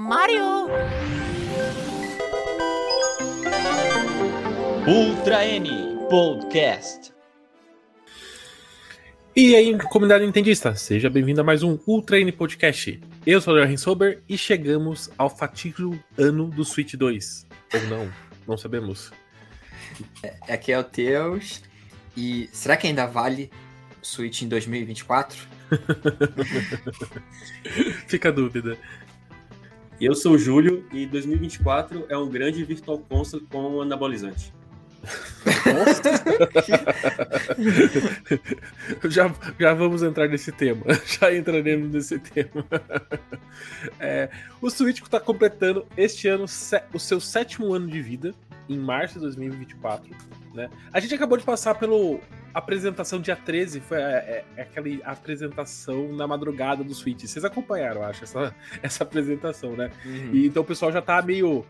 Mario! Ultra N Podcast. E aí, comunidade nintendista, seja bem-vindo a mais um Ultra N Podcast. Eu sou o Johan Sober e chegamos ao fatídico ano do Switch 2. Ou não, não sabemos. É, aqui é o Teus. E será que ainda vale Switch em 2024? Fica a dúvida. E eu sou o Júlio e 2024 é um grande Virtual Console com anabolizante. já, já vamos entrar nesse tema. Já entraremos nesse tema. É, o Switch está completando este ano o seu sétimo ano de vida, em março de 2024. Né? A gente acabou de passar pelo apresentação dia 13, foi é, é, aquela apresentação na madrugada do Switch. Vocês acompanharam, acho, essa, essa apresentação, né? Uhum. E, então o pessoal já tá meio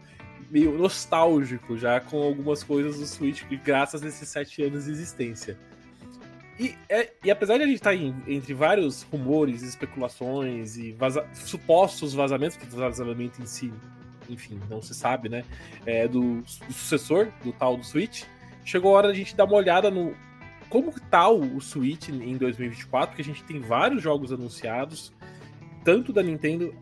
meio nostálgico já com algumas coisas do Switch, graças a esses sete anos de existência. E, é, e apesar de a gente estar tá entre vários rumores, especulações e vaza, supostos vazamentos, porque vazamento em si, enfim, não se sabe, né? É, do, do, sucessor do tal do Switch, chegou a hora da gente dar uma olhada no como tá o, Switch em 2024, porque a gente tem vários jogos anunciados, tanto da Nintendo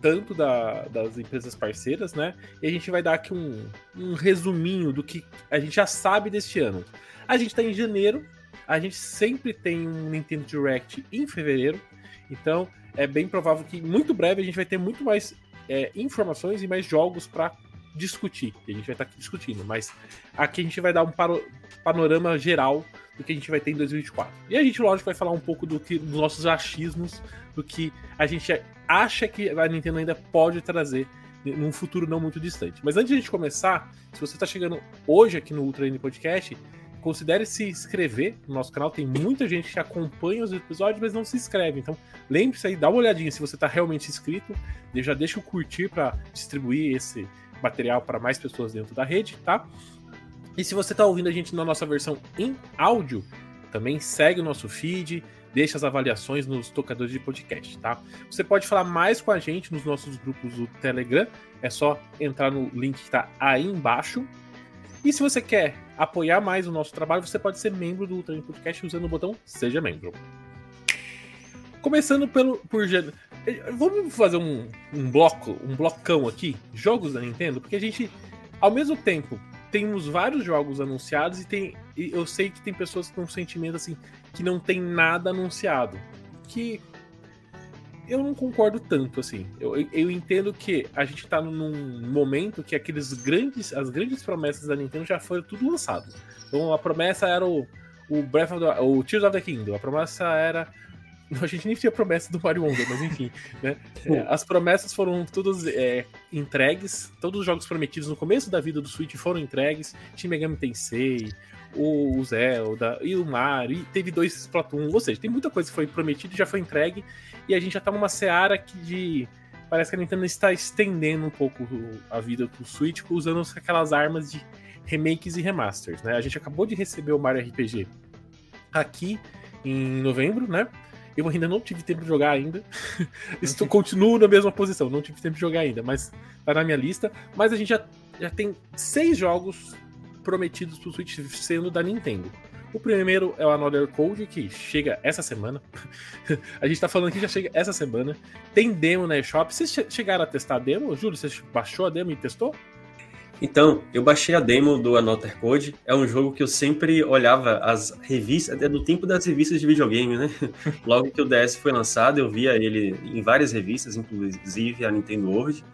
tanto da, das empresas parceiras, né? E a gente vai dar aqui um, um resuminho do que a gente já sabe deste ano. A gente está em janeiro, a gente sempre tem um Nintendo Direct em fevereiro, então é bem provável que muito breve a gente vai ter muito mais é, informações e mais jogos para discutir. E a gente vai estar tá aqui discutindo, mas aqui a gente vai dar um panorama geral do que a gente vai ter em 2024. E a gente, lógico, vai falar um pouco do que, dos nossos achismos, do que a gente acha que a Nintendo ainda pode trazer num futuro não muito distante. Mas antes de a gente começar, se você está chegando hoje aqui no Ultra N Podcast, considere se inscrever no nosso canal. Tem muita gente que acompanha os episódios, mas não se inscreve. Então, lembre-se aí, dá uma olhadinha se você está realmente inscrito. Já deixa o curtir para distribuir esse material para mais pessoas dentro da rede, tá? E se você está ouvindo a gente na nossa versão em áudio, também segue o nosso feed, deixa as avaliações nos tocadores de podcast, tá? Você pode falar mais com a gente nos nossos grupos do Telegram, é só entrar no link que está aí embaixo. E se você quer apoiar mais o nosso trabalho, você pode ser membro do Ultra Podcast usando o botão Seja Membro. Começando pelo por Vamos fazer um, um bloco, um blocão aqui, jogos da Nintendo, porque a gente, ao mesmo tempo, temos vários jogos anunciados e tem. E eu sei que tem pessoas com um sentimento assim que não tem nada anunciado. Que eu não concordo tanto, assim. Eu, eu entendo que a gente tá num momento que aqueles grandes. As grandes promessas da Nintendo já foram tudo lançadas. Então a promessa era o, o Breath of the, o Tears of the Kingdom. A promessa era a gente nem tinha promessa do Mario Wonder, mas enfim, né? É, as promessas foram todas é, entregues, todos os jogos prometidos no começo da vida do Switch foram entregues. Shin Megami Tensei, o Zelda e o Mario, e teve dois Splatoon, ou seja, tem muita coisa que foi prometida e já foi entregue, e a gente já tá numa seara que de parece que a Nintendo está estendendo um pouco a vida do Switch usando aquelas armas de remakes e remasters, né? A gente acabou de receber o Mario RPG aqui em novembro, né? Eu ainda não tive tempo de jogar ainda. Estou continuo na mesma posição, não tive tempo de jogar ainda, mas tá na minha lista. Mas a gente já, já tem seis jogos prometidos pro Switch sendo da Nintendo. O primeiro é o Another Code, que chega essa semana. a gente tá falando que já chega essa semana. Tem demo na eShop. Vocês chegaram a testar a demo? Júlio, você baixou a demo e testou? Então, eu baixei a demo do Another Code. É um jogo que eu sempre olhava as revistas, até do tempo das revistas de videogame, né? Logo que o DS foi lançado, eu via ele em várias revistas, inclusive a Nintendo World.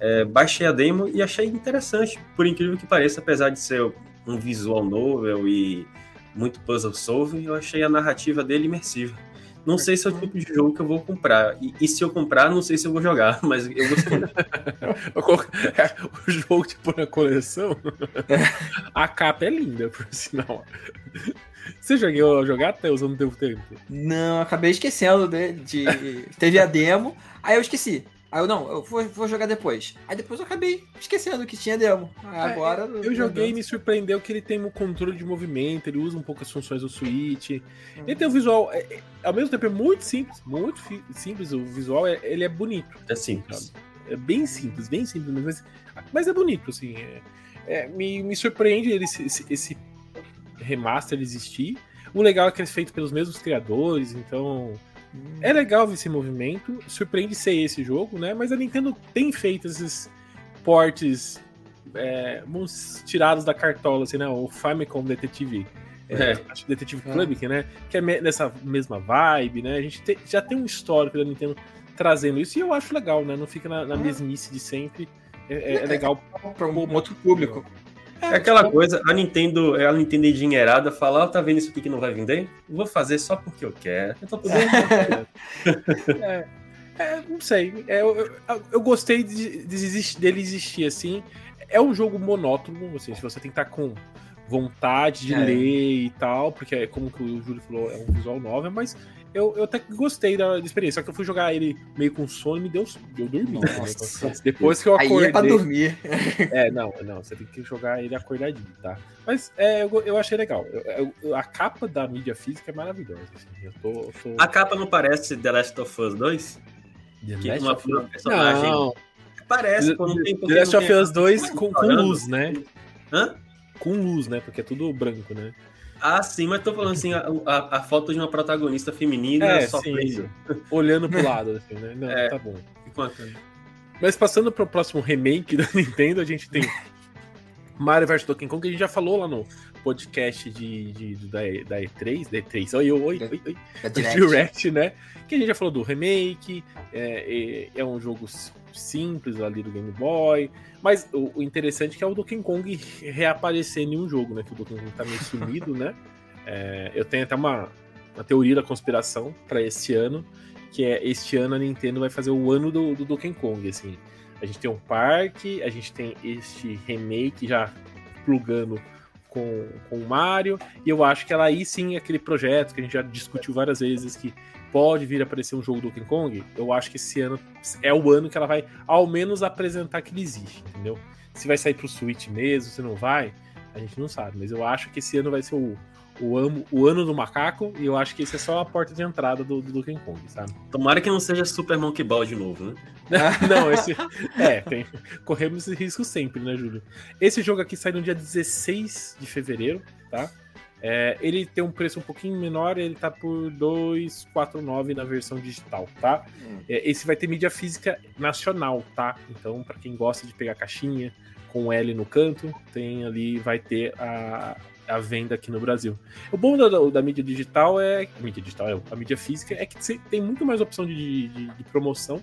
É, baixei a demo e achei interessante, por incrível que pareça, apesar de ser um visual novel e muito puzzle solving, eu achei a narrativa dele imersiva. Não sei se é o tipo de jogo que eu vou comprar. E, e se eu comprar, não sei se eu vou jogar, mas eu gostei. o jogo, tipo, na coleção, a capa é linda, por sinal. Você jogou a jogar até usando o tempo? Não, acabei esquecendo de, de. Teve a demo, aí eu esqueci. Aí eu, não, eu vou, vou, jogar depois. Aí depois eu acabei esquecendo que tinha demo. Aí é, agora. É, eu joguei e me surpreendeu que ele tem um controle de movimento, ele usa um pouco as funções do Switch. Uhum. Ele tem um visual. É, é, ao mesmo tempo é muito simples, muito simples. O visual é, ele é bonito. É simples. Sabe? É bem simples, bem simples, mas, mas é bonito, assim. É, é, me, me surpreende ele, esse, esse remaster existir. O legal é que ele é feito pelos mesmos criadores, então é legal ver esse movimento. Surpreende ser esse jogo, né? Mas a Nintendo tem feito esses portes é, tirados da cartola, assim, né? O Famicom Detetive. É, É. acho que Detetive Club, que, né? Que é nessa mesma vibe, né? A gente te- já tem um histórico da Nintendo trazendo isso e eu acho legal, né? Não fica na, na mesmice de sempre. É, é- é legal. Pra um outro público. É aquela coisa, a Nintendo, é a Nintendo endinheirada, fala, ó, tá vendo isso aqui que não vai vender? Vou fazer só porque eu quero. Eu tô podendo. É, é, não sei. É, eu, eu- eu gostei de, de dele existir assim. É um jogo monótono, assim, se você tem que estar com vontade de É. ler e tal, porque é como que o Júlio falou, é um visual novel, mas eu, eu até gostei da, experiência. Só que eu fui jogar ele meio com sono e me deu, eu dormi. né? Nossa. Depois que eu Aí acordei. é pra dormir. É, não, não, você tem que jogar ele acordadinho, tá? Mas é, eu, eu achei legal. Eu- eu- a capa da mídia física é maravilhosa. assim, eu tô, eu tô... A capa não parece The Last of Us 2? The Que Last uma, of uma Us- personagem. Não, Parece, pô, não tem The Last of Us 2 com, com Chorando. luz, né? Hã? Com luz, né? Porque é tudo branco, né? Ah, sim, mas tô falando assim, a, a, a foto de uma protagonista feminina É, só sim. presa. Olhando pro lado, assim, né? Não, É. tá bom. Enquanto- Mas passando pro próximo remake da Nintendo, a gente tem Mario vs Donkey Kong, que a gente já falou lá no podcast de, de- do- da, da E3, da E3, oi, oi, oi, oi, direct. Direct, né? Que a gente já falou do remake, é, é, é um jogo simples ali do Game Boy, mas o, o interessante é que é o Donkey Kong reaparecendo em um jogo, né? Que o Donkey Kong tá meio sumido, né? É, eu tenho até uma, uma teoria da conspiração para esse ano, que é este ano a Nintendo vai fazer o ano do, do Donkey Kong, assim. A gente tem um parque, a gente tem este remake já plugando com, com o Mario, e eu acho que ela aí sim aquele projeto que a gente já discutiu várias vezes que pode vir a aparecer um jogo do Donkey Kong. Eu acho que esse ano é o ano que ela vai ao menos apresentar que ele existe, entendeu? Se vai sair pro Switch mesmo, se não vai, a gente não sabe, mas eu acho que esse ano vai ser o, o, ano, o ano do macaco, e eu acho que esse é só a porta de entrada do, do Donkey Kong, sabe? Tomara que não seja Super Monkey Ball de novo, né? Não, esse. É, tem, corremos esse risco sempre, né, Júlio? Esse jogo aqui sai no dia 16 de fevereiro, tá? É, ele tem um preço um pouquinho menor, ele tá por 249 na versão digital, tá? Hum. É, esse vai ter mídia física nacional, tá? Então, para quem gosta de pegar caixinha com L no canto, tem ali, vai ter a, a venda aqui no Brasil. O bom da, da- da mídia digital é. A mídia digital, é, a mídia física é que você tem muito mais opção de, de- de promoção,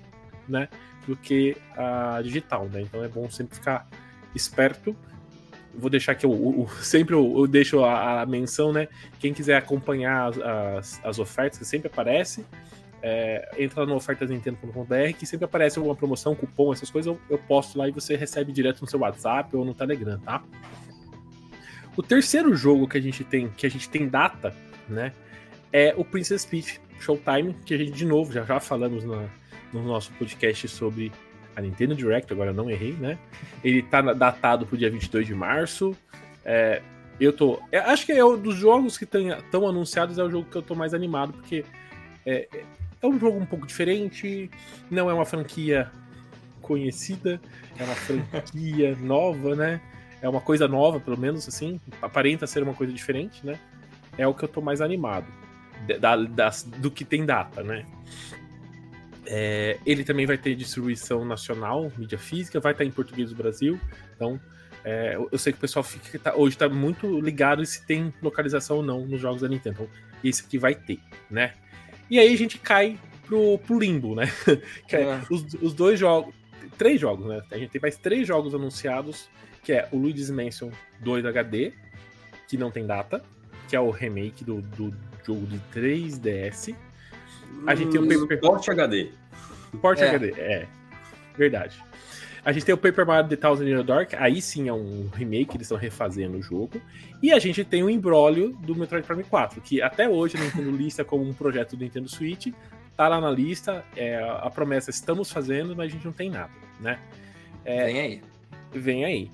né? Do que a digital, né? Então é bom sempre ficar esperto. Vou deixar o- o- sempre eu, eu deixo a, a menção, né? Quem quiser acompanhar as, as, as ofertas, que sempre aparece, é, entra no ofertasnintendo.com.br que sempre aparece alguma promoção, cupom, essas coisas, eu, eu posto lá e você recebe direto no seu WhatsApp ou no Telegram, tá? O terceiro jogo que a gente tem, que a gente tem data, né? É o Princess Peach Showtime, que a gente de novo já já falamos na, no nosso podcast sobre a Nintendo Direct, agora não errei, né? Ele tá datado pro dia 22 de março. É, eu tô. eu acho que é um dos jogos que estão anunciados, é o jogo que eu tô mais animado, porque é, é um jogo um pouco diferente, não é uma franquia conhecida, é uma franquia nova, né? É uma coisa nova, pelo menos, assim. Aparenta ser uma coisa diferente, né? É o que eu tô mais animado. Da, das- do que tem data, né? É, ele também vai ter distribuição nacional, mídia física, vai estar em português do Brasil. Então, é, eu- sei que o pessoal fica, tá- hoje está muito ligado se tem localização ou não nos jogos da Nintendo. Então, esse aqui vai ter, né? E aí a gente cai pro, pro limbo, né? que é É. os, os dois jogos, três jogos, né? A gente tem mais três jogos anunciados, que é o Luigi's Mansion 2 HD, que não tem data, que é o remake do, do jogo de 3DS. A gente tem o Hum, Paper- Porte HD. Port É. HD, é. Verdade. A gente tem o Paper Mario The Thousand Year Dark, aí sim é um remake, eles estão refazendo o jogo. E a gente tem o embrólio do Metroid Prime 4, que até hoje a Nintendo lista como um projeto do Nintendo Switch, tá lá na lista, é, a promessa estamos fazendo, mas a gente não tem nada, né? É, Vem aí. vem aí.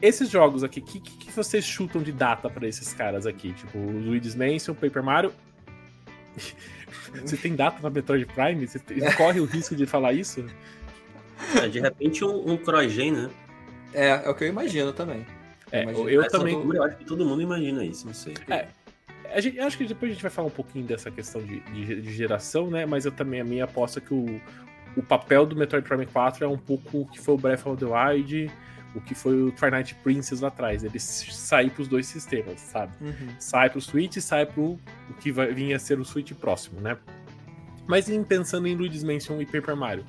Esses jogos aqui, o que, que, que vocês chutam de data pra esses caras aqui? Tipo, o Luigi's Mansion, Paper Mario. Você tem data pra Metroid Prime? Você tem- corre o risco de falar isso? É, de repente um, um CrossGen, né? É, é o que eu imagino também. É, Imagino. eu Essa também. altura, eu acho que todo mundo imagina isso, não sei. É. A gente, acho que depois a gente vai falar um pouquinho dessa questão de, de- de geração, né? Mas eu também, a minha aposta é que o, o papel do Metroid Prime 4 é um pouco o que foi o Breath of the Wild, o que foi o Twilight Princess lá atrás. Ele sair pros dois sistemas, sabe? Uhum. sai pro Switch e sai pro o que vai vir a ser o Switch próximo, né? Mas em pensando em Luigi's Mansion e Paper Mario,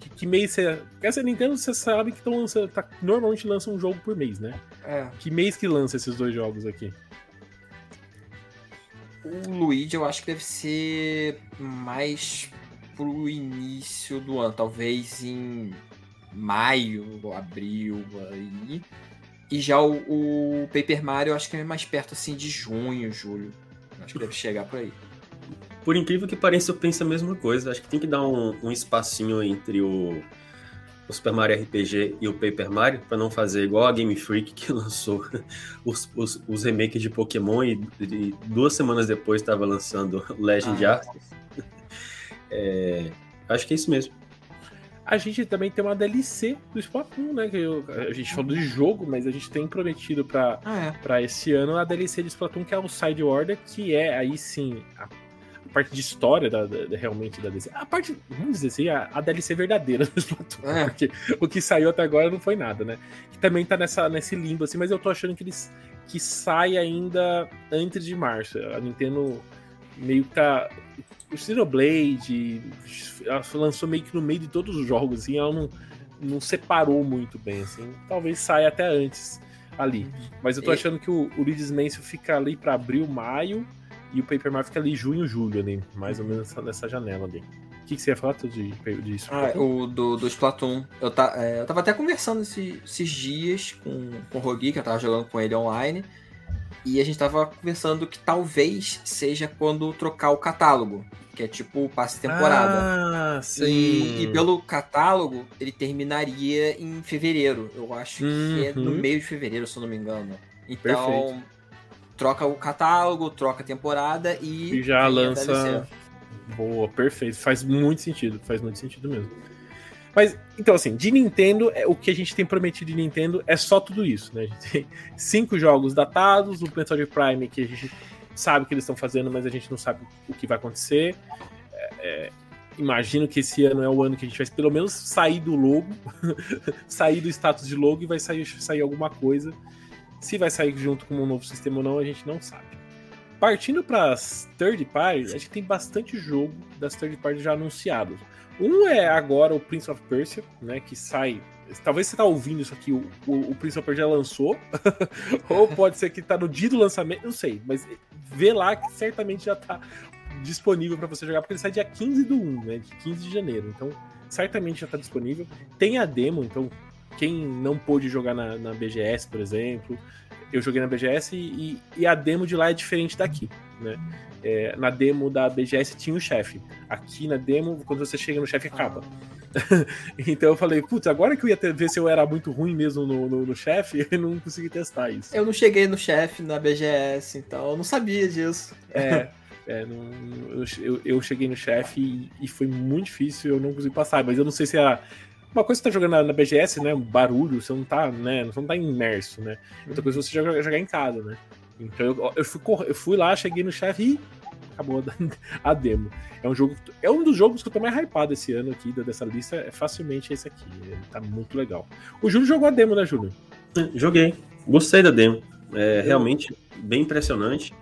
que, que mês você. Essa Nintendo, você sabe que tão lançando, tá, normalmente lança um jogo por mês, né? É. Que mês que lança esses dois jogos aqui? O Luigi eu acho que deve ser mais pro início do ano, talvez em maio, abril, aí. E já o, o Paper Mario eu acho que é mais perto assim de junho, julho. Acho que deve chegar por aí. Por incrível que pareça, eu penso a mesma coisa. Acho que tem que dar um, um espacinho entre o, o Super Mario RPG e o Paper Mario, pra não fazer igual a Game Freak, que lançou os, os, os remakes de Pokémon e, e duas semanas depois estava lançando Legend Ah. Arceus. É, acho que é isso mesmo. A gente também tem uma DLC do Splatoon, né? Que eu- a gente falou de jogo, mas a gente tem prometido pra, Ah, é. pra esse ano a DLC de Splatoon, que é o Side Order, que é aí sim a, parte de história da- da- realmente da DLC. A parte, vamos dizer assim, a, a DLC verdadeira do Splatoon, É. porque o que saiu até agora não foi nada, né? Que também tá nessa, nesse limbo, assim, mas eu tô achando que eles que sai ainda antes de março. A Nintendo meio que tá. O Xenoblade ela lançou meio que no meio de todos os jogos, assim, ela não, não separou muito bem, assim. Talvez saia até antes ali. Mas eu tô E- achando que o, o Luigi's Mansion fica ali pra abril, maio, e o Paper Mario fica ali junho, julho, ali, mais ou menos nessa, janela ali. O que, que você ia falar tudo de, de isso? Ah, o do, do Splatoon. Eu, tá, é, eu tava até conversando esse- esses dias com, com o Rogi, que eu tava jogando com ele online. E a gente tava conversando que talvez seja quando trocar o catálogo. Que é tipo o passe temporada. Ah, sim. E, e pelo catálogo, ele terminaria em fevereiro. Eu acho que é no Uhum. meio de fevereiro, se eu não me engano. Então, Perfeito. troca o catálogo, troca a temporada e. E já lança. Boa, perfeito. Faz muito sentido. Faz muito sentido mesmo. Mas, então, assim, de Nintendo, é, o que a gente tem prometido de Nintendo é só tudo isso, né? A gente tem cinco jogos datados, o Metroid Prime que a gente sabe que eles estão fazendo, mas a gente não sabe o que vai acontecer. É, é, imagino que esse ano é o ano que a gente vai pelo menos sair do logo, sair do status de logo e vai sair, sair alguma coisa. Se vai sair junto com um novo sistema ou não, a gente não sabe. Partindo para as third parties, a gente tem bastante jogo das third parties já anunciados. Um é agora o Prince of Persia, né, que sai. Talvez você tá ouvindo isso aqui, o, o, o Prince of Persia lançou, ou pode ser que tá no dia do lançamento, não sei, mas vê lá que certamente já tá disponível para você jogar, porque ele sai dia 15 do 1, né, de 15 de janeiro. Então, certamente já tá disponível. Tem a demo, então quem não pôde jogar na, na BGS, por exemplo, eu joguei na BGS e, e a demo de lá é diferente daqui, né? É, na demo da BGS tinha o chefe. Aqui na demo, quando você chega no chefe, acaba. então eu falei, putz, agora que eu ia ter- ver se eu era muito ruim mesmo no, no, no chefe, eu não consegui testar isso. Eu não cheguei no chefe na BGS, então eu não sabia disso. É, é, não- eu, eu- cheguei no chefe e, e foi muito difícil, eu não consegui passar, mas eu não sei se a. Uma coisa que você tá jogando na, na BGS, né? Um barulho, você não tá, né? Você não tá imerso, né? Outra coisa é você jogar, jogar em casa, né? Então eu, eu, fui, eu fui lá, cheguei no chefe e acabou a, demo. É um jogo. É um dos jogos que eu tô mais hypado esse ano aqui dessa lista. É facilmente esse aqui. Ele tá muito legal. O Júlio jogou a demo, né, Júlio? Joguei. Gostei da demo. É realmente bem impressionante.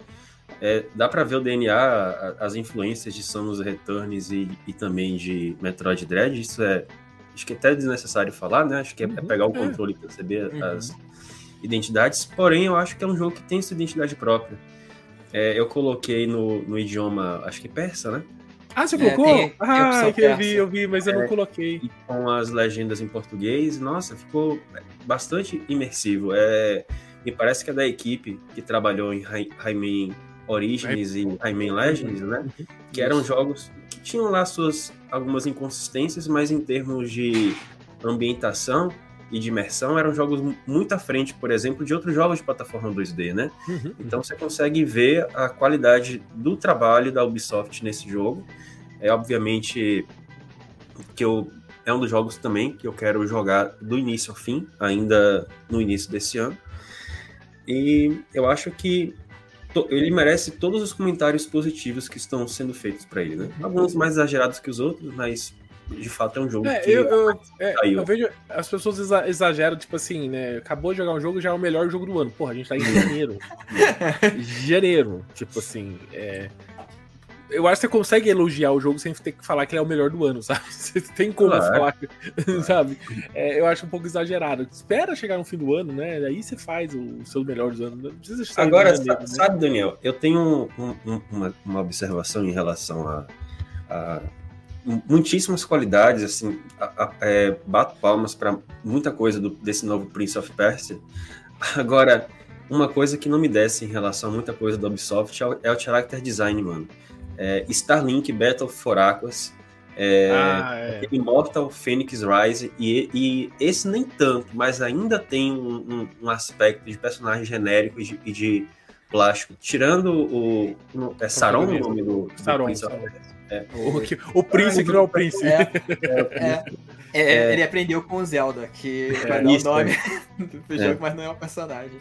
É, dá pra ver o DNA, as influências de Samus Returns e, e também de Metroid Dread. Isso é. Acho que é até desnecessário falar, né? Acho que é, é Uhum, pegar o é. controle e perceber Uhum. as identidades. Porém, eu acho que é um jogo que tem sua identidade própria. É, eu coloquei no, no idioma, acho que persa, né? Ah, você colocou? tem- tem ah, opção que eu vi, eu vi, mas eu É. não coloquei. e com as legendas em português, nossa, ficou bastante imersivo. É, me parece que é da equipe que trabalhou em Rai- Origins e Rayman Legends, né? Que eram jogos que tinham lá suas algumas inconsistências, mas em termos de ambientação e de imersão, eram jogos mu- muito à frente, por exemplo, de outros jogos de plataforma 2D, né? Uhum. Então você consegue ver a qualidade do trabalho da Ubisoft nesse jogo. É obviamente que eu é um dos jogos também que eu quero jogar do início ao fim, ainda no início desse ano. E eu acho que ele merece todos os comentários positivos que estão sendo feitos para ele, né? Alguns mais exagerados que os outros, mas de fato é um jogo É, que eu, eu, é, eu vejo as pessoas exa- exageram, tipo assim, né? Acabou de jogar um jogo, já é o melhor jogo do ano. Porra, a gente tá em janeiro. janeiro. Tipo assim, é. Eu acho que você consegue elogiar o jogo sem ter que falar que ele é o melhor do ano, sabe? Você tem como Claro. falar, sabe? É, eu acho um pouco exagerado. Espera chegar no fim do ano, né? Aí você faz o seu melhor do ano. Não precisa Agora, né? sabe, Daniel, eu tenho um- um- uma, uma observação em relação a, a muitíssimas qualidades, assim, a- a- é, bato palmas para muita coisa do- desse novo Prince of Persia. Agora, uma coisa que não me desce em relação a muita coisa da Ubisoft é o, é o character design, mano. É, Starlink Battle for Aquas, é, Ah, é. Immortal Phoenix Rise, e, e esse nem tanto, mas ainda tem um, um- um aspecto de personagem genérico e de, e de plástico. Tirando o. o- é Saron o nome do, do Saron. Persia? É. O, que- o príncipe que não é o príncipe. É, é, é, Ele aprendeu com o Zelda, que vai dar o nome do É. jogo, mas não é o personagem.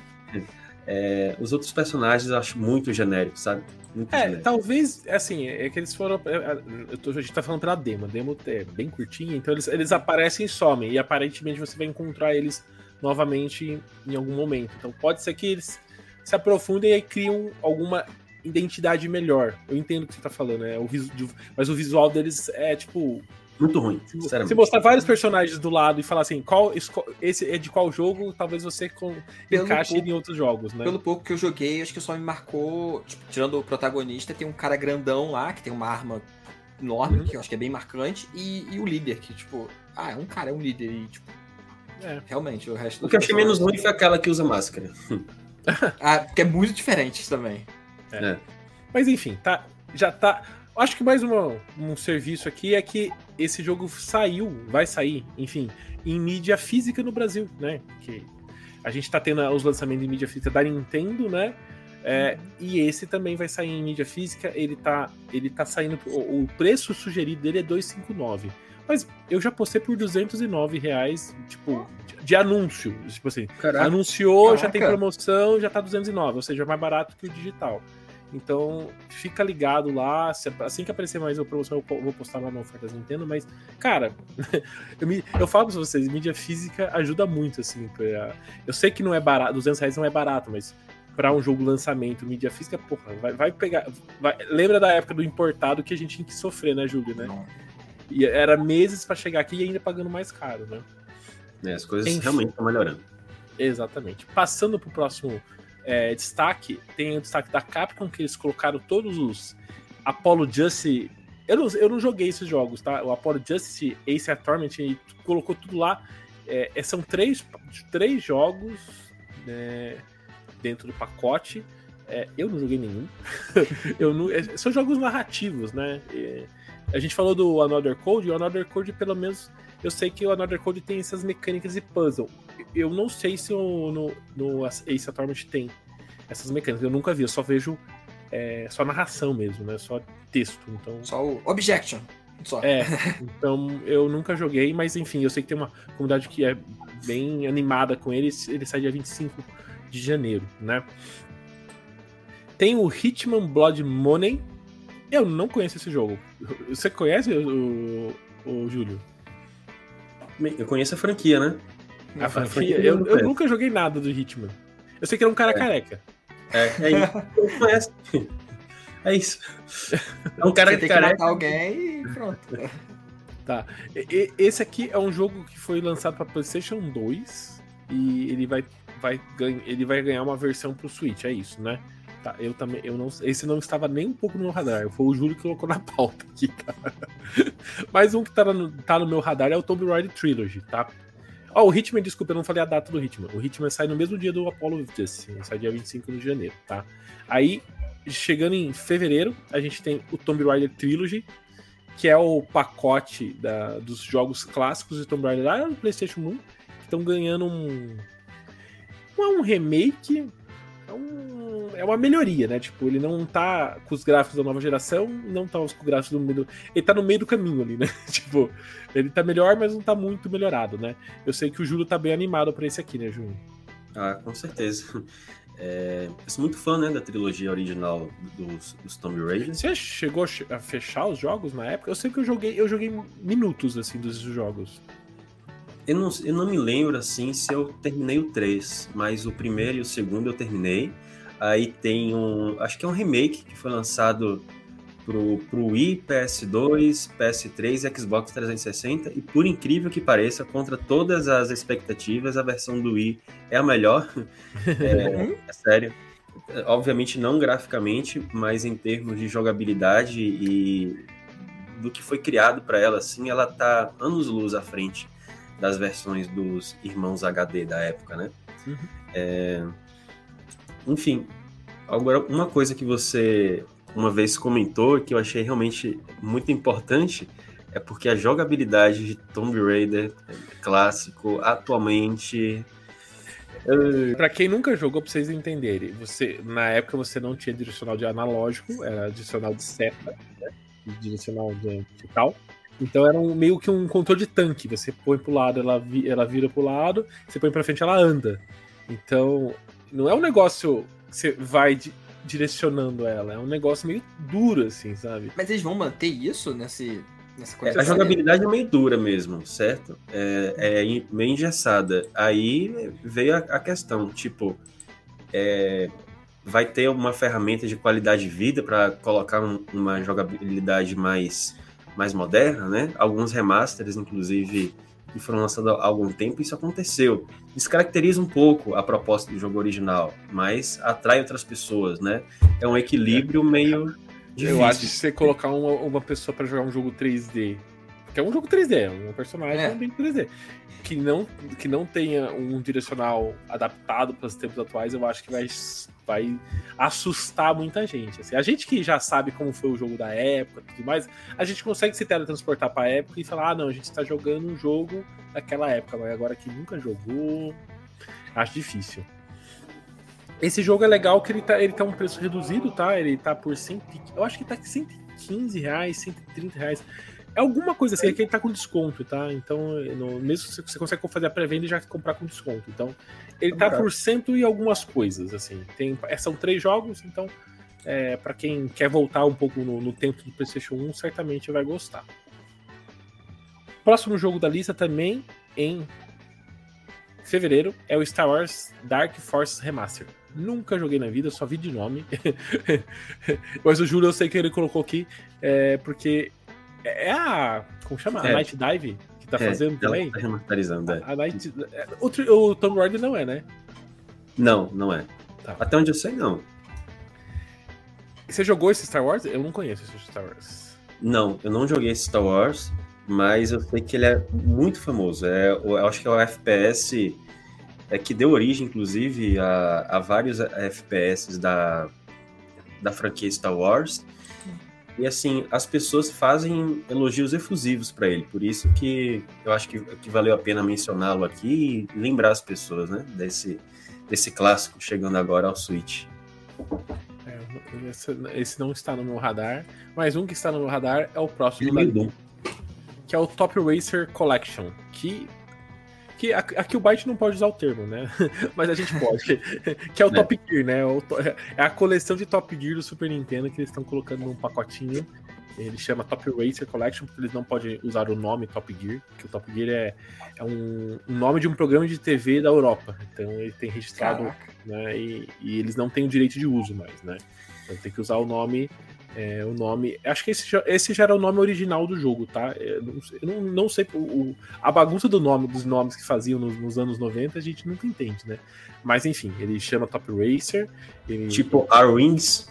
É, os outros personagens eu acho muito genéricos, sabe? Muito É, genéricos. talvez, assim, é que eles foram. é, é, Eu tô, a gente tá falando pela demo. A demo é bem curtinha, então eles, eles aparecem e somem. E aparentemente você vai encontrar eles novamente em algum momento. Então pode ser que eles se aprofundem e criam alguma identidade melhor. Eu entendo o que você tá falando, né? O visu- mas o visual deles é tipo. Muito ruim, Se, sinceramente. se mostrar vários personagens do lado e falar assim, qual, esse é de qual jogo, talvez você com, encaixe pouco- em outros jogos, né? Pelo pouco que eu joguei, acho que só me marcou. Tipo, tirando o protagonista, tem um cara grandão lá, que tem uma arma enorme, Uhum. que eu acho que é bem marcante, e, e o líder, que, tipo, ah, é um cara, é um líder, e, tipo, É. realmente, o resto O que eu achei menos personagens- ruim foi aquela que usa máscara. Ah, porque é muito diferente também. Mas enfim, tá, já tá. Acho que mais uma- um serviço aqui é que esse jogo saiu, vai sair, enfim, em mídia física no Brasil, né? Que a gente tá tendo os lançamentos em mídia física da Nintendo, né? É, e esse também vai sair em mídia física. Ele tá, ele tá saindo. O, o preço sugerido dele é 259. Mas eu já postei por 209 reais, tipo, de, de anúncio. Tipo assim, Caraca. Anunciou, já tem Caraca. promoção, já tá 209, ou seja, é mais barato que o digital. Então, fica ligado lá. Assim que aparecer mais uma promoção, eu vou postar lá na oferta da Nintendo. Mas, cara, eu, me- eu falo pra vocês, mídia física ajuda muito, assim. pra- eu sei que não é barato, 200 reais não é barato, mas pra um jogo lançamento, mídia física, porra, vai, vai pegar. vai- lembra da época do importado que a gente tinha que sofrer, né, Júlio? Né? Não. E era meses pra chegar aqui e ainda pagando mais caro, né? É, as coisas Enfim. realmente estão melhorando. Exatamente. Passando pro próximo é, destaque, tem o destaque da Capcom, que eles colocaram todos os Apollo Justice. Eu não, eu não joguei esses jogos, tá? O Apollo Justice, Ace Attorney, e colocou tudo lá. É, é, são três, três jogos né, dentro do pacote. É, eu não joguei nenhum. eu não, é, são jogos narrativos, né? A gente falou do Another Code, e o Another Code, pelo menos, eu sei que o Another Code tem essas mecânicas de puzzle. Eu não sei se o, no, no Ace Attorney tem essas mecânicas. Eu nunca vi, eu só vejo é, só narração mesmo, né? Só texto. Então, Só o Objection. Só. é, então eu nunca joguei, mas enfim, eu sei que tem uma comunidade que é bem animada com ele. Ele sai dia 25 de janeiro, né? Tem o Hitman Blood Money. Eu não conheço esse jogo. Você conhece o, o, o Júlio? Eu conheço a franquia, né? A franquia eu Eu, nunca joguei nada do Hitman. Eu sei que era um cara careca. É, é isso. É isso. É um cara Você que tem que careca. matar alguém e pronto. E- e- Esse aqui é um jogo que foi lançado para PlayStation 2 e ele vai, vai, ganha- ele vai ganhar uma versão pro Switch, é isso, né? Tá, eu também, eu não, esse não estava nem um pouco no meu radar. Foi o Júlio que colocou na pauta aqui, cara. Mas um que tá no, tá no meu radar é o Tomb Raider Trilogy, tá? Ó, o Hitman, desculpa, eu não falei a data do Hitman. O Hitman sai no mesmo dia do Apollo Justice, sai dia 25 de janeiro, tá? Aí, chegando em fevereiro, a gente tem o Tomb Raider Trilogy, que é o pacote da- dos jogos clássicos de Tomb Raider lá no PlayStation 1, que estão ganhando um. Não é um remake, é um, é uma melhoria, né? Tipo, ele não tá com os gráficos da nova geração, não tá com os gráficos do meio. Do... Ele tá no meio do caminho ali, né? tipo, ele tá melhor, mas não tá muito melhorado, né? Eu sei que o Júlio tá bem animado pra esse aqui, né, Júlio? Ah, com certeza. É, eu sou muito fã né, da trilogia original dos, dos Tomb Raider. Você chegou a fechar os jogos na época? Eu sei que eu joguei, eu joguei minutos assim dos jogos. Eu não, eu não me lembro assim se eu terminei o 3, mas o primeiro e o segundo eu terminei. Aí tem um. Acho que é um remake que foi lançado pro, pro Wii, PS2, PS3 e Xbox 360. E por incrível que pareça, contra todas as expectativas, a versão do Wii é a melhor. é, é sério. Obviamente não graficamente, mas em termos de jogabilidade e do que foi criado para ela, assim, ela tá anos luz à frente das versões dos irmãos HD da época, né? Uhum. É... Enfim, agora uma coisa que você uma vez comentou que eu achei realmente muito importante é porque a jogabilidade de Tomb Raider clássico atualmente para quem nunca jogou, pra vocês entenderem, você, na época você não tinha direcional de analógico, era direcional de seta, né? direcional de tal. Então era um, meio que um controle de tanque. Você põe pro lado, ela, vi, ela vira pro lado, você põe pra frente, ela anda. Então, não é um negócio que você vai di direcionando ela, é um negócio meio duro, assim, sabe? Mas eles vão manter isso nesse, nessa coisa? É, a jogabilidade é meio dura mesmo, certo? É, é meio engessada. Aí veio a, a questão, tipo, é, vai ter uma ferramenta de qualidade de vida para colocar um, uma jogabilidade mais mais moderna, né? Alguns remasters, inclusive, que foram lançados há algum tempo, isso aconteceu. Descaracteriza um pouco a proposta do jogo original, mas atrai outras pessoas, né? É um equilíbrio meio difícil. Eu acho que você colocar uma, uma pessoa para jogar um jogo 3D, que é um jogo 3D, é um personagem é. bem 3D, que não, que não tenha um direcional adaptado para os tempos atuais, eu acho que vai vai assustar muita gente. Assim, a gente que já sabe como foi o jogo da época e tudo mais, a gente consegue se teletransportar para a época e falar: ah, não, a gente está jogando um jogo daquela época, mas agora que nunca jogou, acho difícil. Esse jogo é legal que ele tá, ele tá um preço reduzido, tá? Ele tá por 100, eu acho que tá 115 reais, 130 reais. É alguma coisa assim, é que ele tá com desconto, tá? Então, no, mesmo que você consegue fazer a pré-venda e já comprar com desconto. Então, ele tá por cento e algumas coisas, assim. Tem, é, são três jogos, então, é, para quem quer voltar um pouco no, no, tempo do PlayStation 1, certamente vai gostar. Próximo jogo da lista também em fevereiro é o Star Wars Dark Force Remaster. Nunca joguei na vida, só vi de nome. Mas o Júlio eu sei que ele colocou aqui, é, porque é, é a. Como chama? É. A Night Dive que tá é, fazendo também? Tá remasterizando, é. A Night, é, o, o Tom Raider não é, né? Não, não é. Tá. Até onde eu sei, não. Você jogou esse Star Wars? Eu não conheço esse Star Wars. Não, eu não joguei esse Star Wars, mas eu sei que ele é muito famoso. É, eu acho que é o FPS é que deu origem, inclusive, a, a vários FPS da, da franquia Star Wars. E assim, as pessoas fazem elogios efusivos para ele. Por isso que eu acho que, que valeu a pena mencioná-lo aqui e lembrar as pessoas, né? Desse, desse clássico chegando agora ao Switch. É, esse, esse, não está no meu radar. Mas um que está no meu radar é o próximo. Da, que é o Top Racer Collection. Que que aqui o Byte não pode usar o termo, né? Mas a gente pode. que é o é. Top Gear, né? É a coleção de Top Gear do Super Nintendo que eles estão colocando num pacotinho. Ele chama Top Racer Collection, porque eles não podem usar o nome Top Gear, que o Top Gear é, é um, um, nome de um programa de TV da Europa. Então ele tem registrado, né? E, e, eles não têm o direito de uso mais, né? Então tem que usar o nome é, o nome. Acho que esse já, esse já era o nome original do jogo, tá? Eu não, eu não, não sei. O, a bagunça do nome, dos nomes que faziam nos, nos, anos 90, a gente nunca entende, né? Mas enfim, ele chama Top Racer. Ele... Tipo R-Wings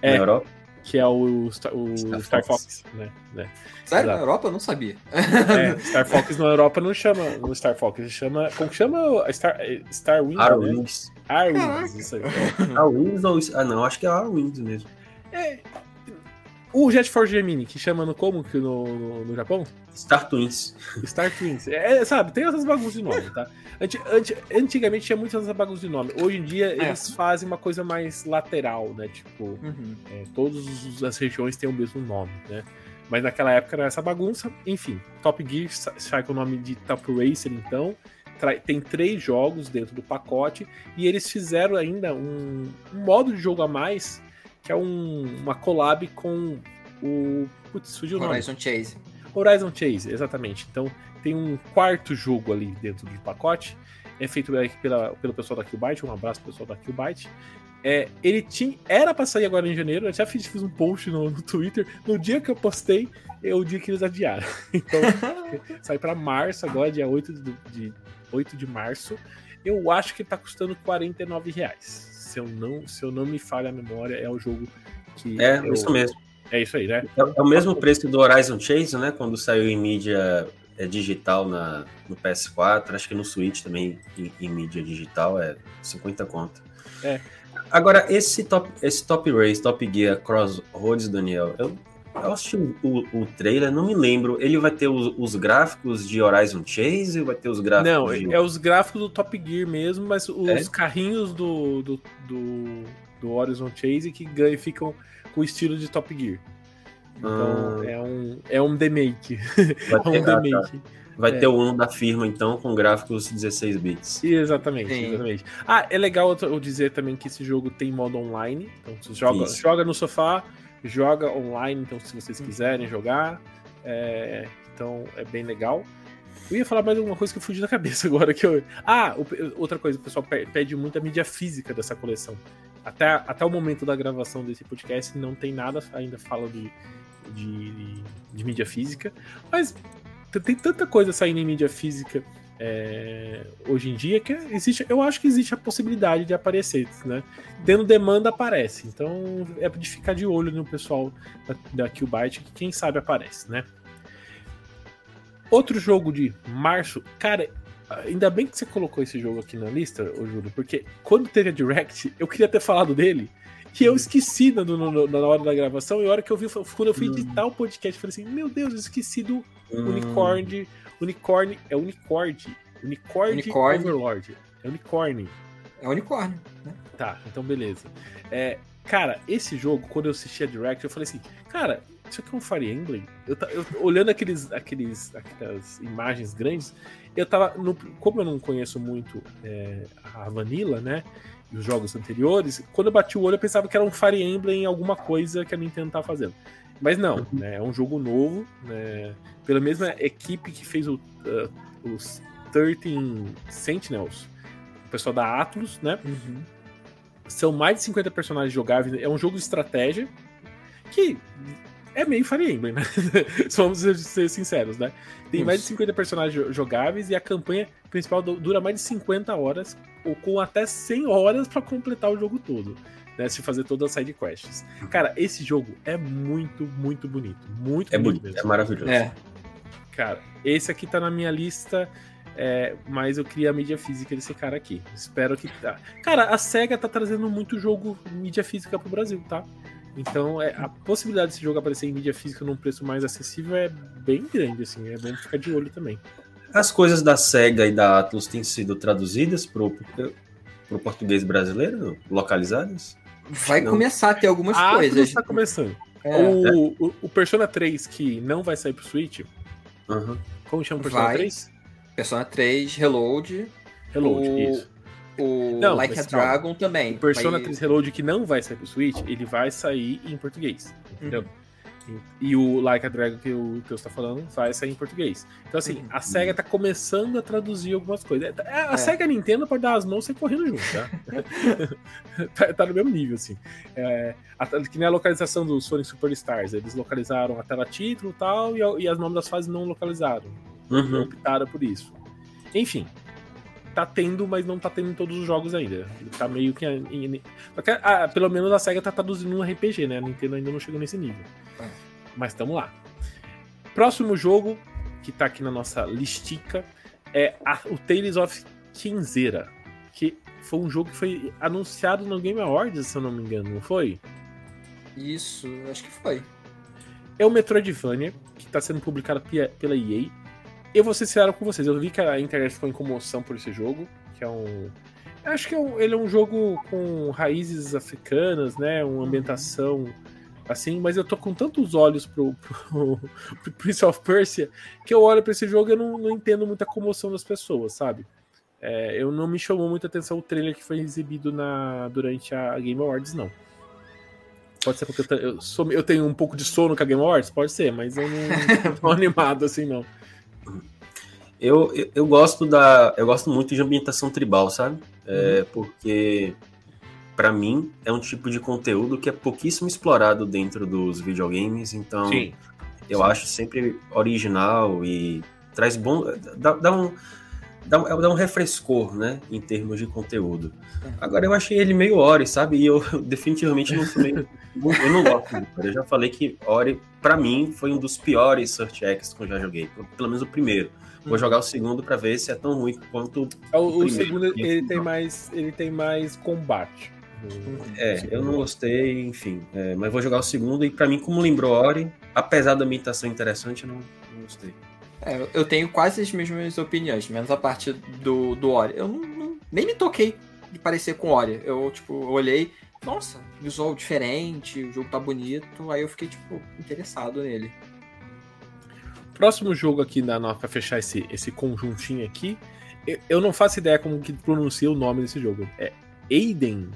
é, na Europa. Que é o, Star, o Star, Star Fox. Fox, né? né? Sério? Na Europa eu não sabia. É, Star Fox na Europa não chama no Star Fox, ele chama. Como que chama? Star, Star Wings. R-Wings. Né? R-Wings, isso aí. R-Wings ou. Ah, não, acho que é R-Wings mesmo. É, O Jet Force Gemini, que chama no como que no, no, no Japão? Star Twins. Star Twins. É, sabe, tem essas bagunças de nome, tá? Anti, anti, antigamente tinha muitas essas bagunças de nome. Hoje em dia É. eles fazem uma coisa mais lateral, né? Tipo, Uhum. é, todas as regiões têm o mesmo nome, né? Mas naquela época era essa bagunça. Enfim, Top Gear sa- sai com o nome de Top Racer, então. Tem três jogos dentro do pacote. E eles fizeram ainda um, um modo de jogo a mais, que é um- uma collab com o. Putz, fugiu o nome. Horizon Chase. Horizon Chase, exatamente. Então tem um quarto jogo ali dentro do pacote. É feito pela, pelo pessoal da Killbyte. Um abraço pessoal da Killbyte. É, ele tinha, era pra sair agora em janeiro. Eu já fiz, fiz um post no, no Twitter. No dia que eu postei, é o dia que eles adiaram. Então sai pra março agora, dia 8 de, de, 8 de março. Eu acho que ele tá custando 49 reais. Se eu, não, se eu não me falha a memória, é o jogo que. É, eu- isso mesmo. É isso aí, né? É, é o mesmo preço do Horizon Chase, né? Quando saiu em mídia é, digital na, no PS4, acho que no Switch também em, em mídia digital é 50 conto. É. Agora, esse Top, esse top Race, Top Gear Crossroads, Daniel, eu, eu assisti o, o, o trailer, não me lembro. Ele vai ter os, os gráficos de Horizon Chase ou vai ter os gráficos Não, de... é os gráficos do Top Gear mesmo, mas os É? carrinhos do, do, do, do Horizon Chase que ganham, ficam com o estilo de Top Gear. Então Ah. é um é um demake. Vai É um ter, ah, tá. demake. Vai É. ter o um da firma, então, com gráficos 16 bits. Exatamente, Sim. exatamente. Ah, é legal eu dizer também que esse jogo tem modo online. Então você joga, Isso. joga no sofá, joga online, então se vocês Hum. quiserem jogar. é, então é bem legal. Eu ia falar mais alguma coisa que eu fugi da cabeça agora. Que eu... Ah, outra coisa, o pessoal pe- pede muito a mídia física dessa coleção. Até, até o momento da gravação desse podcast não tem nada ainda fala de, de, de mídia física. Mas tem tanta coisa saindo em mídia física é, hoje em dia que existe, eu acho que existe a possibilidade de aparecer, né? Tendo demanda aparece. Então é de ficar de olho no pessoal da, da Qbyte que quem sabe aparece, né? Outro jogo de março, cara, ainda bem que você colocou esse jogo aqui na lista, ô Júlio, porque quando teve a Direct, eu queria ter falado dele. Que eu esqueci na, na hora da gravação, e a hora que eu vi, quando eu fui editar o podcast, eu falei assim: Meu Deus, eu esqueci do Hum, Unicorn. Unicorn. É Unicord. Unicord Unicorn. Overlord. É Unicorn. É unicórnio. Né? Tá, então beleza. É, cara, esse jogo, quando eu assisti a Direct, eu falei assim, cara, isso aqui é um Fire Emblem? Eu, eu- olhando aqueles, aqueles, aquelas imagens grandes, eu tava. no- como eu não conheço muito é, a Vanilla, né? E os jogos anteriores, quando eu bati o olho, eu pensava que era um Fire Emblem, alguma coisa que a Nintendo tá fazendo. Mas não, né? É um jogo novo, né? Pela mesma equipe que fez o, uh, os 13 Sentinels, o pessoal da Atlus, né? São mais de 50 personagens jogáveis. É um jogo de estratégia que é meio Fire Emblem, né? Vamos ser sinceros, né? Tem mais de 50 personagens jo- jogáveis e a campanha principal du- dura mais de 50 horas, ou com até 100 horas pra completar o jogo todo. Né, se fazer todas as side quests. Cara, esse jogo é muito, muito bonito. Muito É bonito, mesmo. é maravilhoso. É. Cara, esse aqui tá na minha lista, é, mas eu queria a mídia física desse cara aqui. Espero que. Tá. Cara, a SEGA tá trazendo muito jogo mídia física pro Brasil, tá? Então é, a possibilidade desse jogo aparecer em mídia física num preço mais acessível é bem grande, assim. É bom ficar de olho também. As coisas da SEGA e da Atlus têm sido traduzidas pro, pro português brasileiro? Localizadas? Vai Não. começar a ter algumas a coisas. Atlus tá começando. É, O, o, o Persona 3, que não vai sair pro Switch, Aham. como chama o Persona Vai. 3? Persona 3, Reload, Reload, O- isso. o Não, Like a calma. Dragon também. O Persona Vai- 3 Reload que não vai sair pro Switch, ele vai sair em português, entendeu? Uhum. E, e o Like a Dragon que o você tá falando vai sair em português. Então, assim, Uhum. a SEGA tá começando a traduzir algumas coisas. É, A É. SEGA e a Nintendo pode dar as mãos e sair correndo junto, tá? tá? tá no mesmo nível, assim. É, a- que nem a localização do Sonic Superstars. Eles localizaram a tela título e tal, e, e as nomes das fases não localizaram não Uhum. optaram por isso. Enfim, tá tendo, mas não tá tendo em todos os jogos ainda. Ele tá meio que. ah, pelo menos a SEGA tá traduzindo um RPG, né? A Nintendo ainda não chegou nesse nível. É. Mas tamo lá. Próximo jogo, que tá aqui na nossa listica, é a- o Tales of Kinzera. Que foi um jogo que foi anunciado no Game Awards, se eu não me engano, não foi? Isso, acho que foi. é o Metroidvania, que está sendo publicado pela EA. Eu vou ser sincero com vocês, eu vi que a internet ficou em comoção por esse jogo, que é um. Eu acho que é um, ele é um jogo com raízes africanas, né? Uma ambientação assim, mas eu tô com tantos olhos pro, pro, pro Prince of Persia que eu olho para esse jogo e eu não, não, entendo muita comoção das pessoas, sabe? É, eu não me chamou muita atenção o trailer que foi exibido na, durante a Game Awards, não. Pode ser porque eu, eu, sou, eu tenho um pouco de sono com a Game Awards? Pode ser, mas eu não tô animado assim, não. Eu, eu, eu, gosto da. Eu gosto muito de ambientação tribal, sabe? É, uhum. Porque para mim é um tipo de conteúdo que é pouquíssimo explorado dentro dos videogames, então Sim. eu Sim. acho sempre original e traz bom. dá, dá um dá, dá um refrescor, né, em termos de conteúdo. É. Agora eu achei ele meio Ori, sabe? E eu definitivamente não sou meio. eu não gosto. Eu já falei que Ori, para mim, foi um dos piores Search X que eu já joguei. Pelo menos o primeiro. Vou jogar o segundo para ver se é tão ruim quanto o, o, o segundo. Ele tem mais, ele tem mais combate. É, eu não gostei, enfim. É, mas vou jogar o segundo e para mim, como lembrou Ori, apesar da ambientação interessante, eu não, não gostei. É, eu tenho quase as mesmas opiniões, menos a parte do, do Ori. Eu não, não, nem me toquei de parecer com Ori. Eu, tipo, olhei, nossa, visual diferente, o jogo tá bonito, aí eu fiquei, tipo, interessado nele. Próximo jogo aqui na pra fechar esse, esse conjuntinho aqui, eu, eu não faço ideia como que pronuncia o nome desse jogo. É Aiden.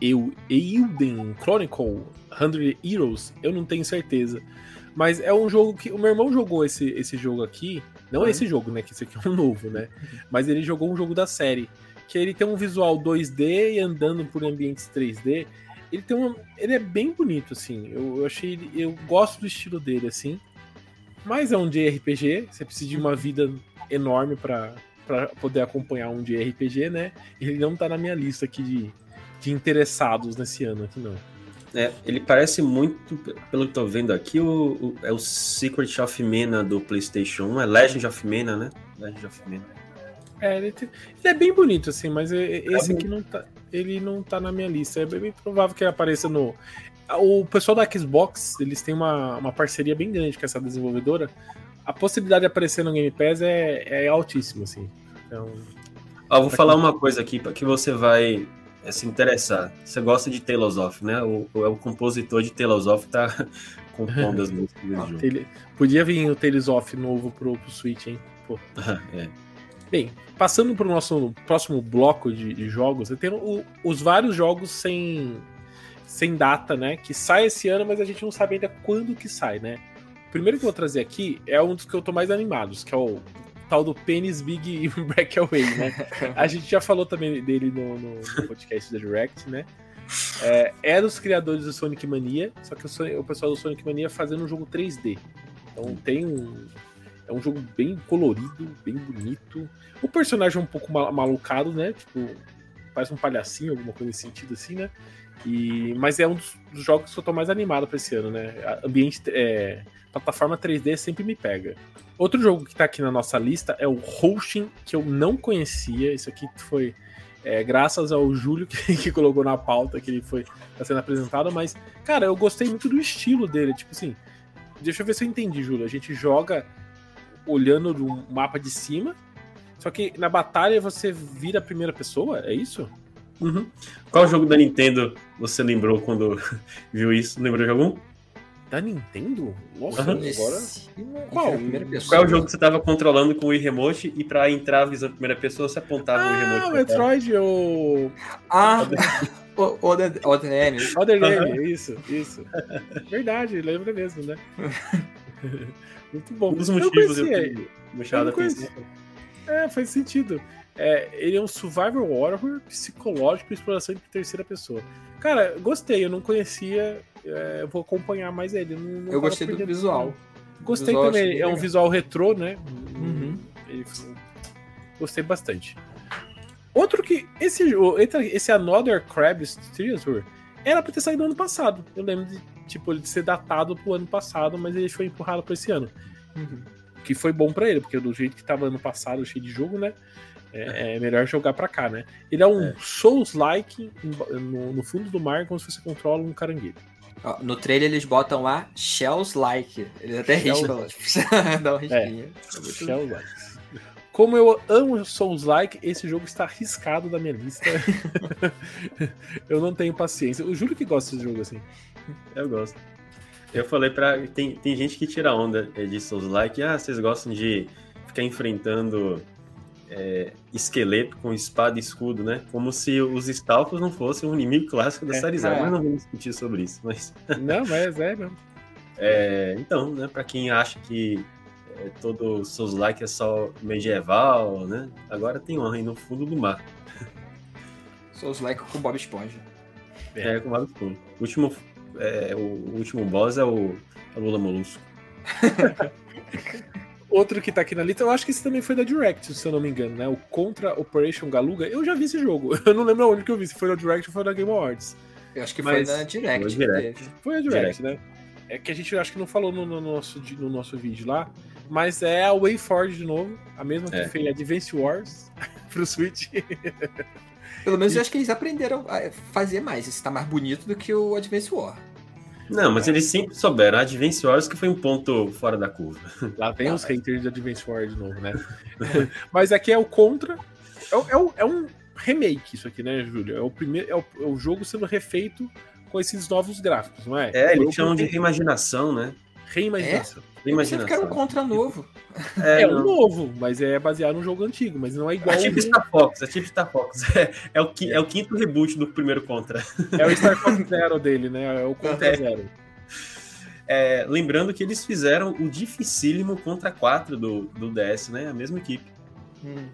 Eu, Eilden Chronicle 100 Heroes, eu não tenho certeza. Mas é um jogo que. O meu irmão jogou esse, esse jogo aqui. Não uhum. esse jogo, né? Que esse aqui é um novo, né? Mas ele jogou um jogo da série. Que ele tem um visual 2D e andando por ambientes 3D. Ele tem um. Ele é bem bonito, assim. Eu, eu achei. Eu gosto do estilo dele, assim. Mas é um JRPG. Você precisa de uma vida enorme para poder acompanhar um JRPG, né? Ele não tá na minha lista aqui de, de interessados nesse ano aqui, não. É, ele parece muito, pelo que tô vendo aqui, o, o, é o Secret of Mana do PlayStation 1, é Legend of Mana, né? Legend of Mana. É, ele, tem, ele é bem bonito, assim, mas esse aqui não tá, ele não tá na minha lista. É bem provável que ele apareça no. O pessoal da Xbox, eles têm uma, uma parceria bem grande com essa desenvolvedora. A possibilidade de aparecer no Game Pass é, é altíssima, assim. Então. Ó, vou falar uma coisa aqui para que você vai é se interessar. Você gosta de Tales of, né? O, o, o compositor de Tales of tá compondo as músicas do ah, jogo. Podia vir o Tales of novo pro, pro Switch, hein? Pô. é. Bem, passando para o nosso próximo bloco de, de jogos, eu tenho o, os vários jogos sem, sem data, né? Que sai esse ano, mas a gente não sabe ainda quando que sai, né? O primeiro que eu vou trazer aqui é um dos que eu tô mais animados, que é o tal do Penis Big Breakaway, né? A gente já falou também dele no, no, no podcast da Direct, né? É, é dos criadores do Sonic Mania, só que o, o, pessoal do Sonic Mania fazendo um jogo 3D. Então tem um. É um jogo bem colorido, bem bonito. O personagem é um pouco malucado, né? Tipo, parece um palhacinho, alguma coisa nesse sentido assim, né? E, mas é um dos, dos jogos que eu tô mais animado pra esse ano, né? Ambiente. É, plataforma 3D sempre me pega. Outro jogo que tá aqui na nossa lista é o Hosting, que eu não conhecia. Isso aqui foi é, graças ao Júlio que, que, colocou na pauta que ele foi tá sendo apresentado, mas, cara, eu gostei muito do estilo dele. Tipo assim, deixa eu ver se eu entendi, Júlio. A gente joga olhando do mapa de cima, só que na batalha você vira a primeira pessoa, é isso? Uhum. Qual jogo da Nintendo você lembrou quando viu isso? Lembrou de algum? Da Nintendo? Nossa, uhum. agora. Qual? Qual é o jogo que você tava controlando com o Wii Remote e pra entrar a visão primeira pessoa você apontava ah, o Wii Remote? Ah, Metroid ou. Ah! o Other Name. Other Name, isso, isso. Verdade, lembra mesmo, né? Muito bom. Um dos motivos eu, eu puxado a É, faz sentido. É, ele é um survival horror psicológico e exploração de terceira pessoa. Cara, gostei, eu não conhecia é, eu vou acompanhar mais ele. Não, não eu gostei do visual. Gostei visual também. É um visual retrô, né? Uhum. Gostei bastante. Outro que. Esse, esse Another Crab's Treasure era pra ter saído no ano passado. Eu lembro de, tipo, ele de ser datado pro ano passado, mas ele foi empurrado pra esse ano. Uhum. Que foi bom para ele, porque do jeito que tava ano passado, cheio de jogo, né? É, é melhor jogar pra cá, né? Ele é um é. Souls-like no, no, fundo do mar, como se você controla um caranguejo. Ó, no trailer eles botam lá Shells Like. Eles até riscam. Dá uma risquinha. É muito- Shell Likes. Como eu amo Souls Like, esse jogo está arriscado da minha lista. eu não tenho paciência. O Júlio que gosta desse jogo assim. Eu gosto. Eu falei pra. Tem, tem gente que tira onda é, de Souls Like. Ah, vocês gostam de ficar enfrentando é, esqueleto com espada e escudo, né? Como se os Stalkers não fossem um inimigo clássico da É, Sarizar. é. Mas não vamos discutir sobre isso. Mas, Não, mas é mesmo. é, então, né? Pra quem acha que é, todo Souls Like é só medieval, né? Agora tem um aí no fundo do mar. Souls Like com Bob Esponja. É, com vários pulos. O último, é, o último boss é o, é o Lula Molusco. Outro que tá aqui na lista, eu acho que esse também foi da Direct, se eu não me engano, né? O Contra Operation Galuga. Eu já vi esse jogo. Eu não lembro onde que eu vi, se foi na Direct ou foi na Game Awards. Eu acho que Mas foi na Direct. foi que Direct. teve. Foi a Direct, né? É que a gente acho que não falou no, no nosso, no nosso vídeo lá, mas é a WayForge de novo, a mesma que É. fez Advance Wars pro Switch. Pelo menos eu acho que eles aprenderam a fazer mais. Esse tá mais bonito do que o Advance War. Não, mas eles sempre souberam. A Advance Wars que foi um ponto fora da curva. Lá vem Ah, os mas- haters de Advance Wars de novo, né? mas aqui é o Contra. É, é é um remake isso aqui, né, Júlio? É o primeiro, é o, é o jogo sendo refeito com esses novos gráficos, não é? É, eles chamam de tem reimaginação, né? Reimaginação. Que era um Reimaginação. contra novo. É, É, um novo, mas é baseado num jogo antigo, mas não é igual. É tipo Star Fox, é tipo Star Fox. É, é o, qui- é o quinto reboot do primeiro Contra. É o Star Fox Zero dele, né? É o Contra É. Zero. É, lembrando que eles fizeram o dificílimo Contra 4 do, do DS, né? A mesma equipe. Hum.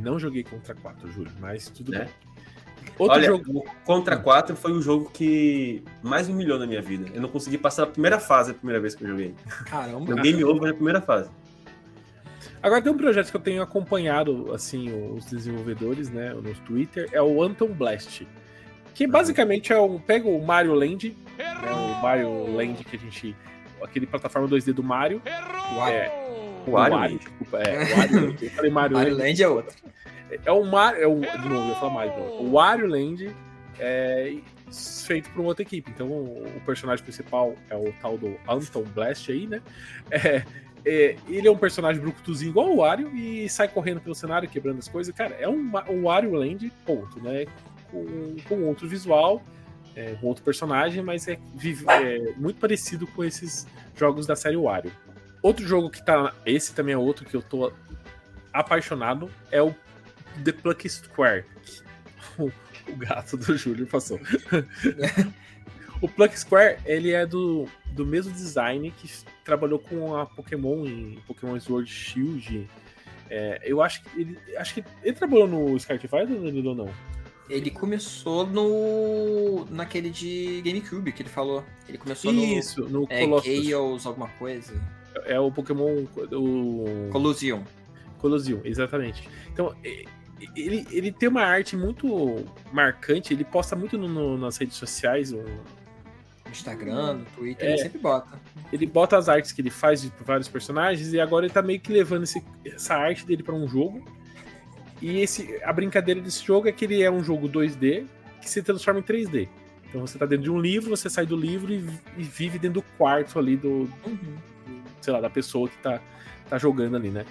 Não joguei contra 4, Júlio, mas tudo É. bem. Outro Olha, jogo. o Contra 4 foi o jogo que mais me humilhou na minha vida. Eu não consegui passar a primeira fase a primeira vez que eu joguei. Caramba. Meu game over na primeira fase. Agora tem um projeto que eu tenho acompanhado, assim, os desenvolvedores, né, no Twitter, é o Anton Blast. Que basicamente é um. Pega o Mario Land, né, o Mario Land que a gente. Aquele plataforma 2D do Mario. Uau. É, O Wario, Wario, desculpa, é, o Wario. Eu falei Mario, Mario Land. Land é outro. É o Mario. É o, de novo, eu ia falar Mario. novo. O Wario Land é feito por uma outra equipe. Então o, personagem principal é o tal do Anton Blast aí, né? É, é, ele é um personagem brucutuzinho igual o Wario e sai correndo pelo cenário, quebrando as coisas. Cara, é um, um Wario Land, ponto, né? Com, com outro visual, é, com outro personagem, mas é, é muito parecido com esses jogos da série Wario. Outro jogo que tá. Esse também é outro que eu tô apaixonado, é o The Pluck Square. O, o gato do Júlio passou. o Pluck Square, ele é do, do mesmo design que trabalhou com a Pokémon em Pokémon Sword Shield. É, eu acho que ele. Acho que ele trabalhou no Fighter ou não? Ele começou no. naquele de GameCube que ele falou. Ele começou Isso, no no. É, Colossus. Chaos, alguma coisa. É o Pokémon. O... Collusion. Colosseum, exatamente. Então, ele, ele tem uma arte muito marcante, ele posta muito no- no- nas redes sociais, No Instagram, no Twitter, É. ele sempre bota. ele bota as artes que ele faz de vários personagens e agora ele tá meio que levando esse- essa arte dele para um jogo. E esse, a brincadeira desse jogo é que ele é um jogo 2D que se transforma em 3D. Então você tá dentro de um livro, você sai do livro e, e vive dentro do quarto ali do, sei lá, da pessoa que tá, tá jogando ali, né?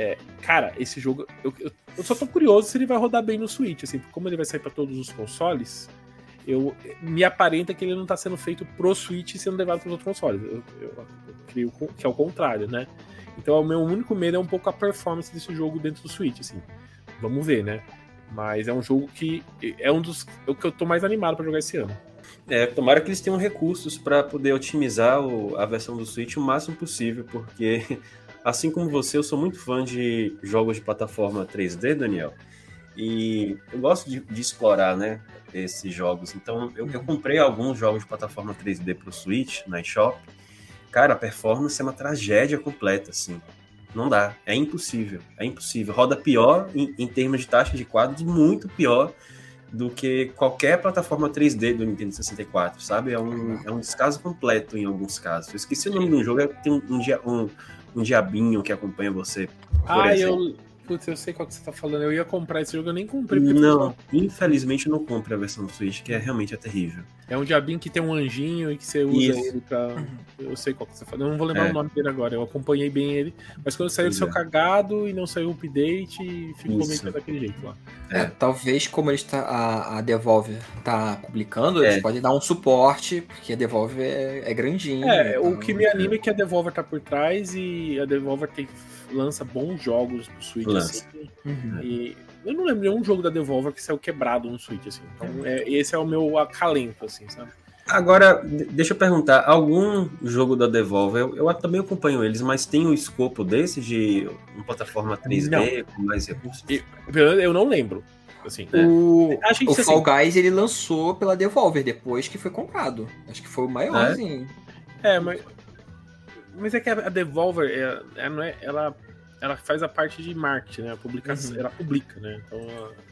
É, cara, esse jogo, eu, eu, eu só tô curioso se ele vai rodar bem no Switch, assim, porque como ele vai sair pra todos os consoles, eu me aparenta que ele não tá sendo feito pro Switch e sendo levado pros outros consoles. Eu, eu, eu creio que é o contrário, né? Então o meu único medo é um pouco a performance desse jogo dentro do Switch, assim. Vamos ver, né? Mas é um jogo que é um dos o que eu tô mais animado pra jogar esse ano. É, tomara que eles tenham recursos para poder otimizar o- a versão do Switch o máximo possível, porque assim como você, eu sou muito fã de jogos de plataforma 3D, Daniel. E eu gosto de, de explorar, né, esses jogos. Então, eu, eu comprei alguns jogos de plataforma 3D pro Switch na eShop. Cara, a performance é uma tragédia completa, assim. Não dá, é impossível, é impossível. Roda pior em, em termos de taxa de quadros, muito pior do que qualquer plataforma 3D do Nintendo 64, sabe? É um, é um descaso completo em alguns casos. Eu esqueci o nome do jogo, é- tem um, um, dia- um- diabinho que acompanha você. Por Ah, exemplo. eu Putz, eu sei qual que você tá falando. Eu ia comprar esse jogo, eu nem comprei. porque Não, infelizmente não compre a versão do Switch, que é realmente é terrível. É um diabinho que tem um anjinho e que você usa Isso. ele pra. Eu sei qual que você tá falando. Eu não vou lembrar É. o nome dele agora. Eu acompanhei bem ele. Mas quando saiu, ele saiu é. cagado e não saiu o update e ficou meio Isso. que daquele jeito lá. É, talvez como eles tá, a, a Devolver tá publicando, É. eles podem dar um suporte, porque a Devolver é, é grandinha. É, então- o que me anima é que a Devolver tá por trás e a Devolver tem, lança bons jogos pro Switch. Lança. Assim, Uhum. e eu não lembro nenhum jogo da Devolver que saiu quebrado no Switch. Assim. Então, é, esse é o meu acalento, assim, sabe? Agora, de- deixa eu perguntar, algum jogo da Devolver, eu, eu também acompanho eles, mas tem o escopo desse de uma plataforma 3D com mais recursos? Eu, eu não lembro. Assim, né? O, gente, o assim, Fall Guys ele lançou pela Devolver depois que foi comprado. Acho que foi o maiorzinho. É, mas. Mas é que a Devolver, é- ela, não é- ela, ela faz a parte de marketing, né? A publicação, Uhum. Ela publica, né? Então. ela-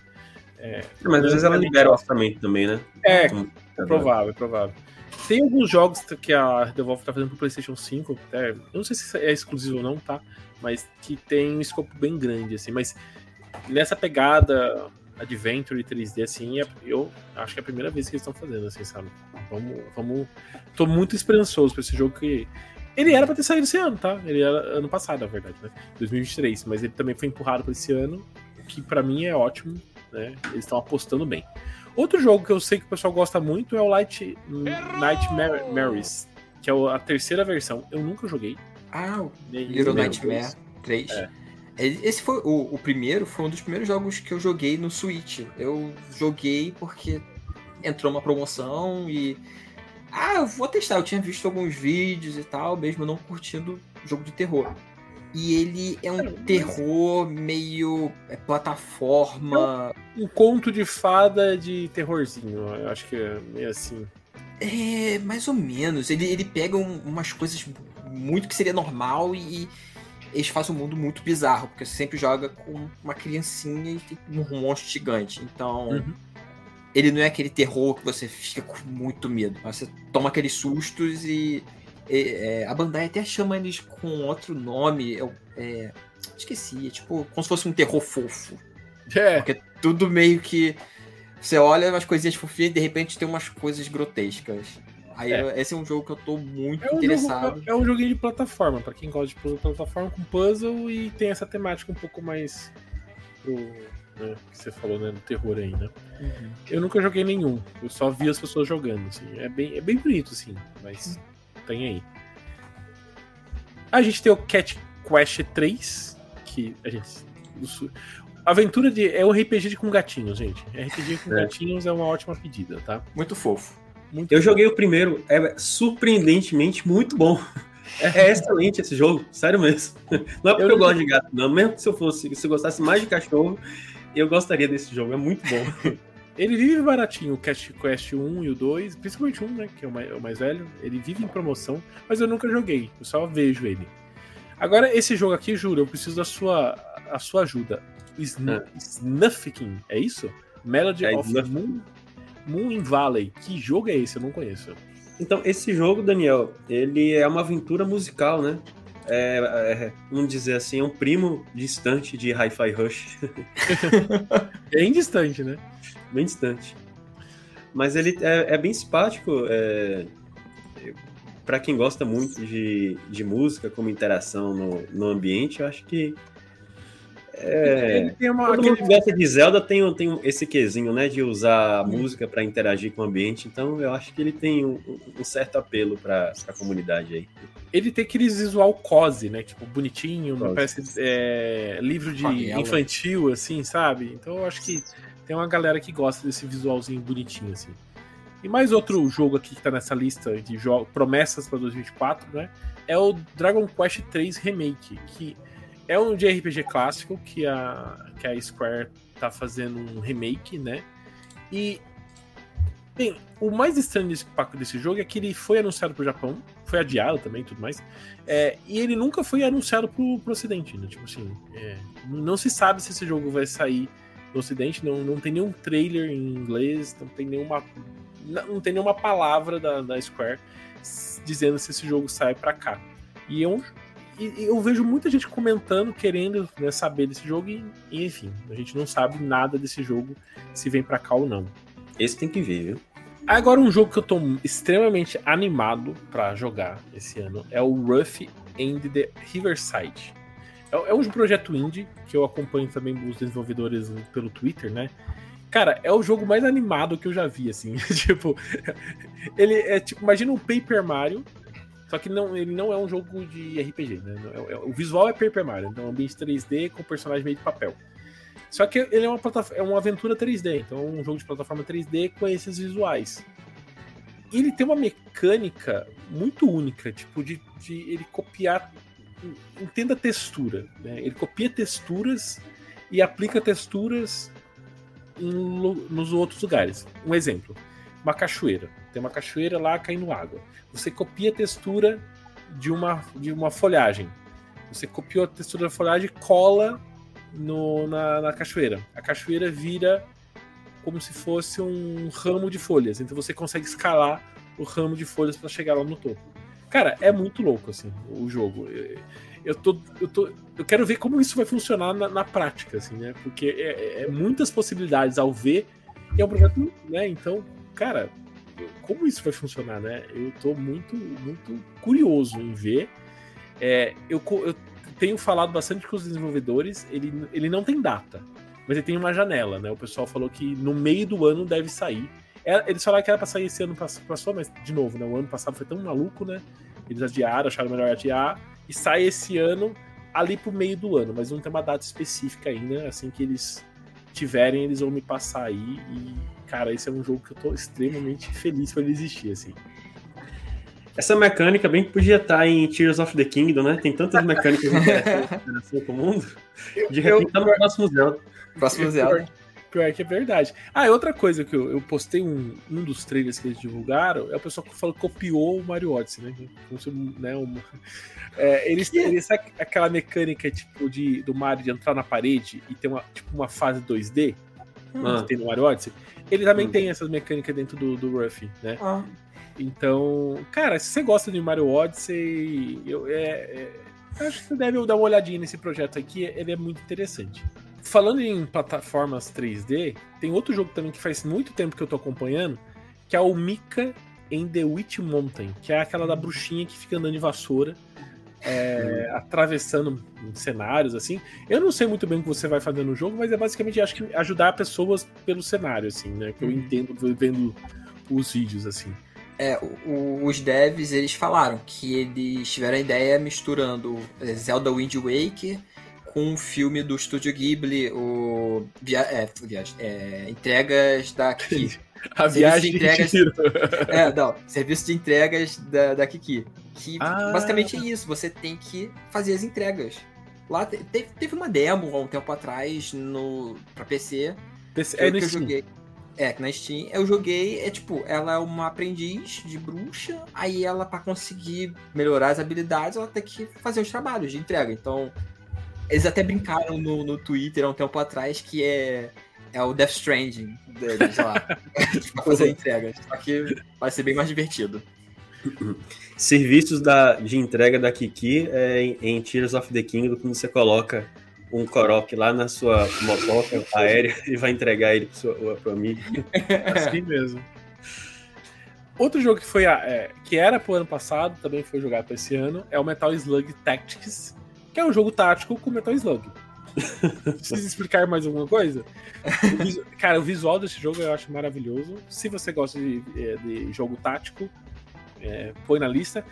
É, Mas às vezes ela libera o orçamento também, né? é Como- provável, é provável. Tem alguns jogos que a Devolver tá fazendo pro PlayStation 5, até, eu não sei se é exclusivo ou não, tá? Mas que tem um escopo bem grande, assim. Mas nessa pegada Adventure e 3D, assim, é- eu acho que é a primeira vez que eles estão fazendo, assim, sabe? Vamos, vamos. Tô muito esperançoso pra esse jogo que. Ele era pra ter saído esse ano, tá? Ele era ano passado, na verdade, né? 2023. Mas ele também foi empurrado pra esse ano, o que pra mim é ótimo, né? Eles estão apostando bem. Outro jogo que eu sei que o pessoal gosta muito é o Light Nightmares, que é a terceira versão. Eu nunca joguei. Ah, o Little Nightmare 3. É. Esse foi o, o primeiro, foi um dos primeiros jogos que eu joguei no Switch. Eu joguei porque entrou uma promoção e. Ah, eu vou testar. Eu tinha visto alguns vídeos e tal, mesmo não curtindo jogo de terror. E ele é um terror meio é, plataforma. Um conto de fada de terrorzinho. Eu acho que é meio assim. É, mais ou menos. Ele, ele pega um- umas coisas muito que seria normal e eles fazem um mundo muito bizarro, porque você sempre joga com uma criancinha e tem um monstro gigante. Então, Uhum. Ele não é aquele terror que você fica com muito medo. Você toma aqueles sustos e. é, a Bandai até chama eles com outro nome. eu- é, esqueci, é tipo como se fosse um terror fofo. É, Porque tudo meio que. Você olha umas coisinhas fofinhas e de repente tem umas coisas grotescas. Aí É. esse é um jogo que eu tô muito é um, interessado. jogo, é um joguinho de plataforma, pra quem gosta de plataforma com puzzle e tem essa temática um pouco mais pro. Né, que você falou, né? Do terror aí, né? Uhum. Eu nunca joguei nenhum. Eu só vi as pessoas jogando, assim. É bem, é bem bonito, assim, mas tem aí. A gente tem o Cat Quest 3, que a gente. Aventura de. É um RPG de com gatinhos, gente. RPG com É. gatinhos é uma ótima pedida, tá? Muito fofo. Muito Eu bom. joguei o primeiro, é surpreendentemente muito bom. É, é excelente esse jogo, sério mesmo. Não é porque eu, Eu- gosto de gato, não. Mesmo se eu fosse, se eu gostasse mais de cachorro, eu gostaria desse jogo, é muito bom. Ele vive baratinho, o Cast Quest 1 e o 2, principalmente um, né? Que é o mais, é o mais velho. Ele vive em promoção, mas eu nunca joguei, eu só vejo ele. Agora, esse jogo aqui, juro, eu preciso da sua, a sua ajuda. Sn Ah. Snuffiking, é isso? Melody É, of Moon, Moon in Valley. Que jogo é esse? Eu não conheço. Então, esse jogo, Daniel, ele é uma aventura musical, né? É, é, vamos dizer assim, é um primo distante de Hi-Fi Rush. Bem distante, né? bem distante. Mas ele é, é bem simpático. É, para quem gosta muito de, de música como interação no, no ambiente, eu acho que. É, Ele tem uma. todo aquele- mundo que gosta de Zelda tem, tem esse quesinho, né? De usar a música para interagir com o ambiente. Então eu acho que ele tem um, um certo apelo para a comunidade aí. Ele tem aquele visual cozy, né? Tipo, bonitinho, Cozy. parece é, livro de infantil, assim, sabe? Então eu acho que tem uma galera que gosta desse visualzinho bonitinho, assim. E mais outro jogo aqui que tá nessa lista de jogos, promessas para 2024, né? É o Dragon Quest 3 Remake, que é um de RPG clássico que a, que a Square tá fazendo um remake, né? E Bem, o mais estranho desse desse jogo é que ele foi anunciado pro Japão, foi adiado também tudo mais, é, e ele nunca foi anunciado pro, pro Ocidente, né? Tipo assim, é, não se sabe se esse jogo vai sair no Ocidente, não, não tem nenhum trailer em inglês, não tem nenhuma, não, tem nenhuma palavra da, da Square dizendo se esse jogo sai pra cá. E é um, e eu vejo muita gente comentando, querendo né, saber desse jogo, e, e, enfim, a gente não sabe nada desse jogo, se vem para cá ou não. Esse tem que ver, viu? Agora, um jogo que eu tô extremamente animado para jogar esse ano é o Rough and the Riverside. É, é um projeto indie que eu acompanho também os desenvolvedores pelo Twitter, né? Cara, é o jogo mais animado que eu já vi, assim. tipo, ele é tipo, imagina um Paper Mario, só que não, ele não é um jogo de RPG, né? É, é, o visual é Paper Mario, então é um ambiente 3D com personagem meio de papel. Só que ele é uma, é uma aventura 3D, então é um jogo de plataforma 3D com esses visuais. Ele tem uma mecânica muito única, tipo, de, de ele copiar. Entenda textura. Né? Ele copia texturas e aplica texturas em, nos outros lugares. Um exemplo: uma cachoeira. Tem uma cachoeira lá caindo água. Você copia a textura de uma, de uma folhagem. Você copiou a textura da folhagem e cola no, na, na cachoeira. A cachoeira vira como se fosse um ramo de folhas. Então você consegue escalar o ramo de folhas para chegar lá no topo. Cara, é muito louco assim o jogo. Eu tô, eu tô, eu quero ver como isso vai funcionar na, na prática, assim, né? Porque é, é, muitas possibilidades ao ver e é um projeto, né? Então, cara, como isso vai funcionar, né? Eu tô muito, muito curioso em ver. É, eu, eu tenho falado bastante com os desenvolvedores, ele, ele não tem data, mas ele tem uma janela, né? O pessoal falou que no meio do ano deve sair. É, eles falaram que era pra sair esse ano passou, mas, de novo, né? O ano passado foi tão maluco, né? Eles adiaram, acharam melhor adiar, e sai esse ano ali pro meio do ano, mas não tem uma data específica ainda, assim que eles tiverem, eles vão me passar aí, e, cara, esse é um jogo que eu tô extremamente feliz por ele existir, assim. Essa mecânica bem que podia estar tá em Tears of the Kingdom, né? Tem tantas mecânicas interessantes pro mundo. De repente tá no próximo Zelda. Próximo Zelda. Pior que é verdade. Ah, e outra coisa que eu, eu postei um, um dos trailers que eles divulgaram é o pessoal que falou que copiou o Mario Odyssey, né? Como se, né uma, é, eles, eles aquela mecânica tipo de, do Mario de entrar na parede e ter uma, tipo, uma fase 2D hum. que tem no Mario Odyssey. Ele também hum. tem essas mecânicas dentro do, do Ruffy, né? Ah. Então, cara, se você gosta de Mario Odyssey, eu é, é, acho que você deve dar uma olhadinha nesse projeto aqui, ele é muito interessante. Falando em plataformas 3D, tem outro jogo também que faz muito tempo que eu tô acompanhando, que é o Mika em The Witch Mountain, que é aquela da bruxinha que fica andando de vassoura, é, atravessando cenários assim. Eu não sei muito bem o que você vai fazer no jogo, mas é basicamente acho que ajudar pessoas pelo cenário, assim, né? Que eu uhum. entendo vendo os vídeos assim. É, o, os devs eles falaram que eles tiveram a ideia misturando é, Zelda Wind Waker com um filme do estúdio Ghibli, o via, é, é, entregas da Kiki. A viagem de entregas, de É, não, serviço de entregas da, da Kiki. Que ah. basicamente é isso, você tem que fazer as entregas. Lá teve, teve uma demo há um tempo atrás no para PC. PC é, no eu joguei. É, que na Steam eu joguei, é tipo, ela é uma aprendiz de bruxa, aí ela, para conseguir melhorar as habilidades, ela tem que fazer os trabalhos de entrega. Então, eles até brincaram no, no Twitter há um tempo atrás que é, é o Death Stranding deles lá, pra fazer entregas. Só que vai ser bem mais divertido. Serviços da, de entrega da Kiki é em, em Tears of the Kingdom, quando você coloca um Korok lá na sua motoca aérea e vai entregar ele pro, seu, pro amigo. Assim mesmo. Outro jogo que foi é, que era pro ano passado, também foi jogado para esse ano, é o Metal Slug Tactics, que é um jogo tático com Metal Slug. Precisa explicar mais alguma coisa? O cara, o visual desse jogo eu acho maravilhoso. Se você gosta de, é, de jogo tático, é, põe na lista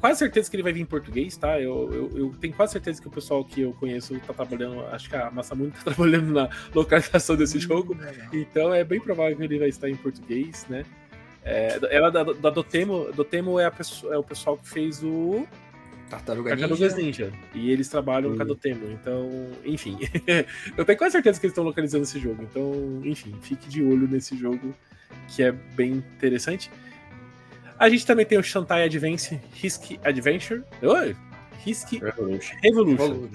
quase certeza que ele vai vir em português, tá? Eu, eu, eu, tenho quase certeza que o pessoal que eu conheço tá trabalhando, acho que a Massa Muito tá trabalhando na localização desse hum, jogo. Então é bem provável que ele vai estar em português, né? É, ela da, da Dotemo, Dotemo é, pessoa, é o pessoal que fez o Tartaruga Tartarugas Ninja. Ninja. E eles trabalham com a Dotemo. Então, enfim. eu tenho quase certeza que eles estão localizando esse jogo. Então, enfim, fique de olho nesse jogo que é bem interessante. A gente também tem o Shantai Advance Risk Adventure. Oi? Risk Revolution. Revolution.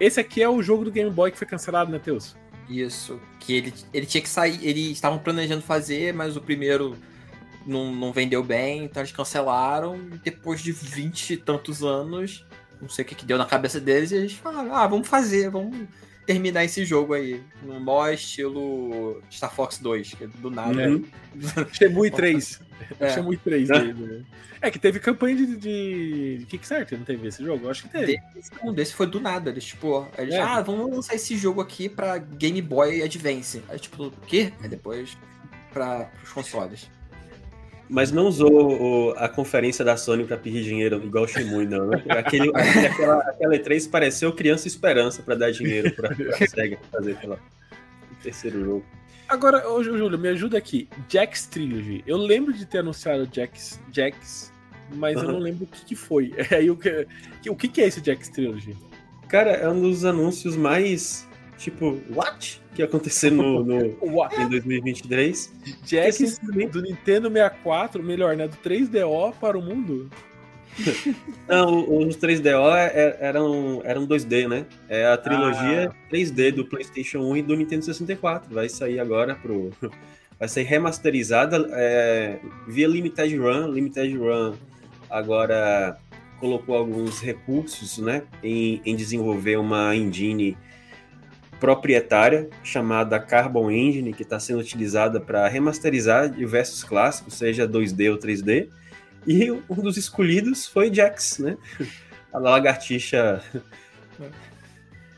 Esse aqui é o jogo do Game Boy que foi cancelado, né, Teus? Isso. Que ele, ele tinha que sair. Eles estavam planejando fazer, mas o primeiro não, não vendeu bem, então eles cancelaram. E depois de vinte e tantos anos, não sei o que, que deu na cabeça deles e eles falaram, ah, vamos fazer, vamos terminar esse jogo aí. No maior estilo Star Fox 2, que é do nada. Uhum. Shemui 3. É. Shemui 3 dele? É que teve campanha de, de, Kickstarter, não teve esse jogo? Eu acho que teve. Desse, um desse foi do nada. Eles, tipo, eles, É. ah, vamos lançar esse jogo aqui pra Game Boy Advance. Aí, tipo, o quê? Aí depois pra, pros consoles. Mas não usou o- a conferência da Sony pra pedir dinheiro igual o Shimui, não, né? Aquele, aquela, aquela E3 pareceu Criança Esperança pra dar dinheiro pra, pra SEGA fazer pela, o terceiro jogo. Agora, ô, Jú- Júlio, me ajuda aqui. Jack's Trilogy. Eu lembro de ter anunciado Jack's, Jack's mas eu Aham. não lembro o que, que foi. Aí, o, que, que- o que, que é esse Jack's Trilogy? Cara, é um dos anúncios mais, tipo, what? Que aconteceu no, no- em 2023. Jack's simplesmente- do Nintendo 64, melhor, né? Do 3DO para o mundo. Não, os 3DO é- eram, eram 2D, né? É a trilogia 3D do PlayStation 1 e do Nintendo 64. Vai sair agora pro. Vai ser remasterizada é, via Limited Run. Limited Run agora colocou alguns recursos né, em, em desenvolver uma engine proprietária chamada Carbon Engine, que está sendo utilizada para remasterizar diversos clássicos, seja 2D ou 3D. E um dos escolhidos foi Jax, né? A lagartixa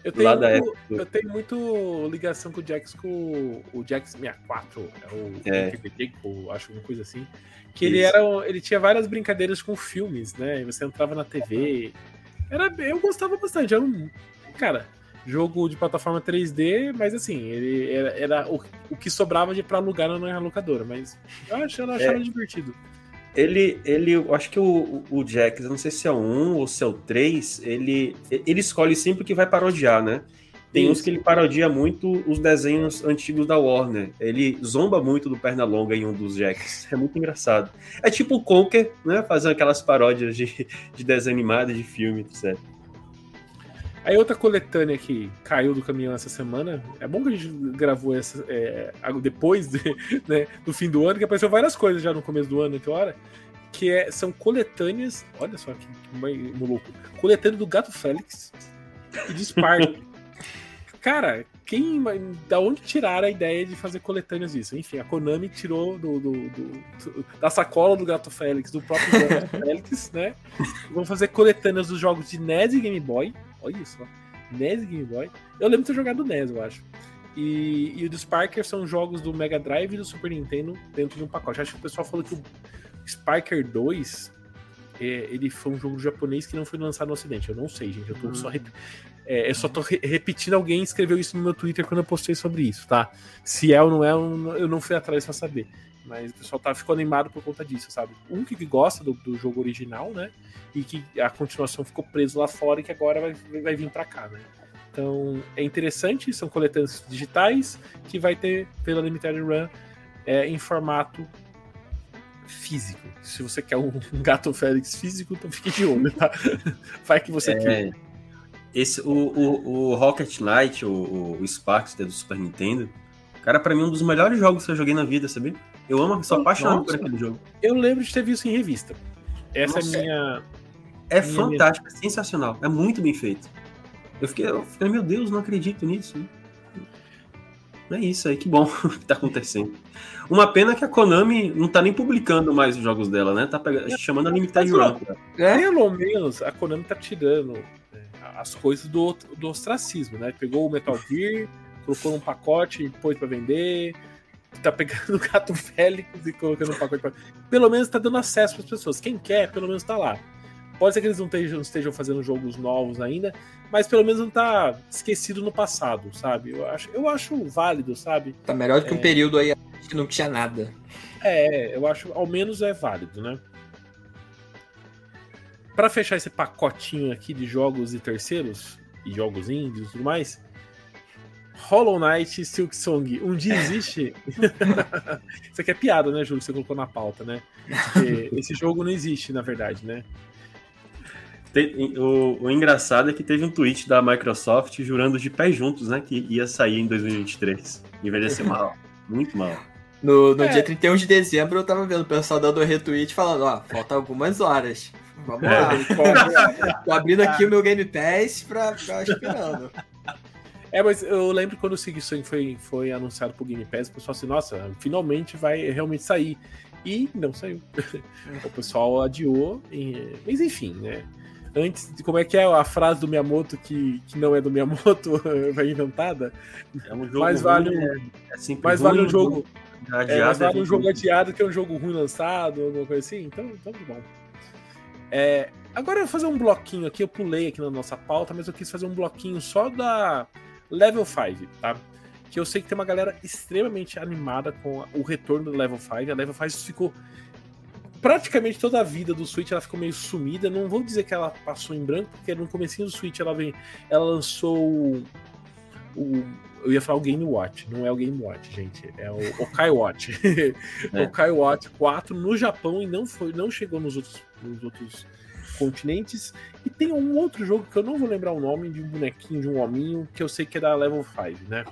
Eu tenho, lá da muito, época. eu tenho muito ligação com o Jax com o Jax 64, é o É. RPG, ou acho alguma coisa assim. Que ele era. Ele tinha várias brincadeiras com filmes, né? Você entrava na TV. Era, eu gostava bastante. Era um. Cara, jogo de plataforma 3D, mas assim, ele era, era o, o que sobrava de pra alugar na locadora, mas eu achava, eu achava divertido. Ele, ele, eu acho que o, o Jax, eu não sei se é o 1 ou se é o 3, ele, ele escolhe sempre o que vai parodiar, né? Tem uns que ele parodia muito os desenhos antigos da Warner. Ele zomba muito do Pernalonga em um dos Jacks. É muito engraçado. É tipo o Conker, né? Fazendo aquelas paródias de, de desenho animado, de filme, etc. Aí outra coletânea que caiu do caminhão essa semana. É bom que a gente gravou essa é, depois de, né, do fim do ano, que apareceu várias coisas já no começo do ano, que hora. Que é, são coletâneas. Olha só que, que maluco. Coletânea do Gato Félix e de Spark. Cara, quem. Da onde tiraram a ideia de fazer coletâneas disso? Enfim, a Konami tirou do, do- do- do- da sacola do Gato Félix, do próprio Gato Félix, né? Vão fazer coletâneas dos jogos de NES e Game Boy. Olha isso, ó. NES Game Boy. Eu lembro de ter jogado NES, eu acho. E, e o do Sparker são jogos do Mega Drive e do Super Nintendo dentro de um pacote. Acho que o pessoal falou que o Sparker 2 é, ele foi um jogo japonês que não foi lançado no ocidente. Eu não sei, gente. Eu tô só rep- é, eu só tô re- repetindo. Alguém escreveu isso no meu Twitter quando eu postei sobre isso, tá? Se é ou não é, eu não- eu não fui atrás pra saber. Mas o pessoal tá, ficou animado por conta disso, sabe? Um que gosta do, do jogo original, né? E que a continuação ficou preso lá fora e que agora vai, vai vir pra cá, né? Então é interessante, são coletâneas digitais que vai ter pela Limited Run é, em formato físico. Se você quer um, gato Félix físico, então fique de olho, tá? Vai que você quer. É, esse, o, o, o Rocket Knight, o, o, Sparks do Super Nintendo, cara, pra mim é um dos melhores jogos que eu joguei na vida, sabia? Eu amo, sou apaixonado por Nossa. aquele jogo. Eu lembro de ter visto em revista. Essa Nossa. é a minha. É Minha fantástico, é sensacional, é muito bem feito. Eu fiquei, eu fiquei, meu Deus, não acredito nisso. É isso aí, que bom que tá acontecendo. Uma pena que a Konami não tá nem publicando mais os jogos dela, né? Tá pegando, chamando a Limited Run. É? Pelo menos a Konami tá tirando né, as coisas do, do ostracismo, né? Pegou o Metal Gear, colocou num pacote e pôs pra vender. Tá pegando gato Félix e colocando no pacote pra... Pelo menos tá dando acesso para as pessoas. Quem quer, pelo menos tá lá. Pode ser que eles não estejam, estejam fazendo jogos novos ainda, mas pelo menos não tá esquecido no passado, sabe? Eu acho, eu acho válido, sabe? Tá melhor do que um É. período aí que não tinha nada. É, eu acho, ao menos é válido, né? Pra fechar esse pacotinho aqui de jogos e terceiros, e jogos índios e tudo mais, Hollow Knight e Silk Song, um dia existe? Isso aqui é piada, né, Júlio? Você colocou na pauta, né? Porque esse jogo não existe, na verdade, né? O, o engraçado é que teve um tweet da Microsoft jurando de pé juntos, né? Que ia sair em 2023. Envelheceu mal. Muito mal. No, no É. dia 31 de dezembro eu tava vendo o pessoal dando retweet falando, ó, falta algumas horas. Vamos lá. Tô abrindo aqui o meu Game Pass pra ficar esperando. É, mas eu lembro quando o Sig foi, foi anunciado pro Game Pass, o pessoal assim, nossa, finalmente vai realmente sair. E não saiu. o pessoal adiou, e... mas enfim, né? Antes de como é que é a frase do Miyamoto que, que não é do Miyamoto, vai inventada? É um jogo mais vale, ruim, um, é sempre mais ruim, vale um jogo. Adiado, É, mas vale é um jogo adiado que é um jogo ruim lançado, alguma coisa assim. Então, então tá bom. É, agora eu vou fazer um bloquinho aqui. Eu pulei aqui na nossa pauta, mas eu quis fazer um bloquinho só da Level 5, tá? Que eu sei que tem uma galera extremamente animada com o retorno do Level 5. A Level 5 ficou. Praticamente toda a vida do Switch ela ficou meio sumida. Não vou dizer que ela passou em branco, porque no comecinho do Switch ela, vem, ela lançou o, o- Eu ia falar o Game Watch, não é o Game Watch, gente. É o Okai Watch. É. o Okai Watch 4 no Japão e não, foi, não chegou nos outros, nos outros continentes. E tem um outro jogo que eu não vou lembrar o nome, de um bonequinho, de um hominho, que eu sei que é da Level 5, né?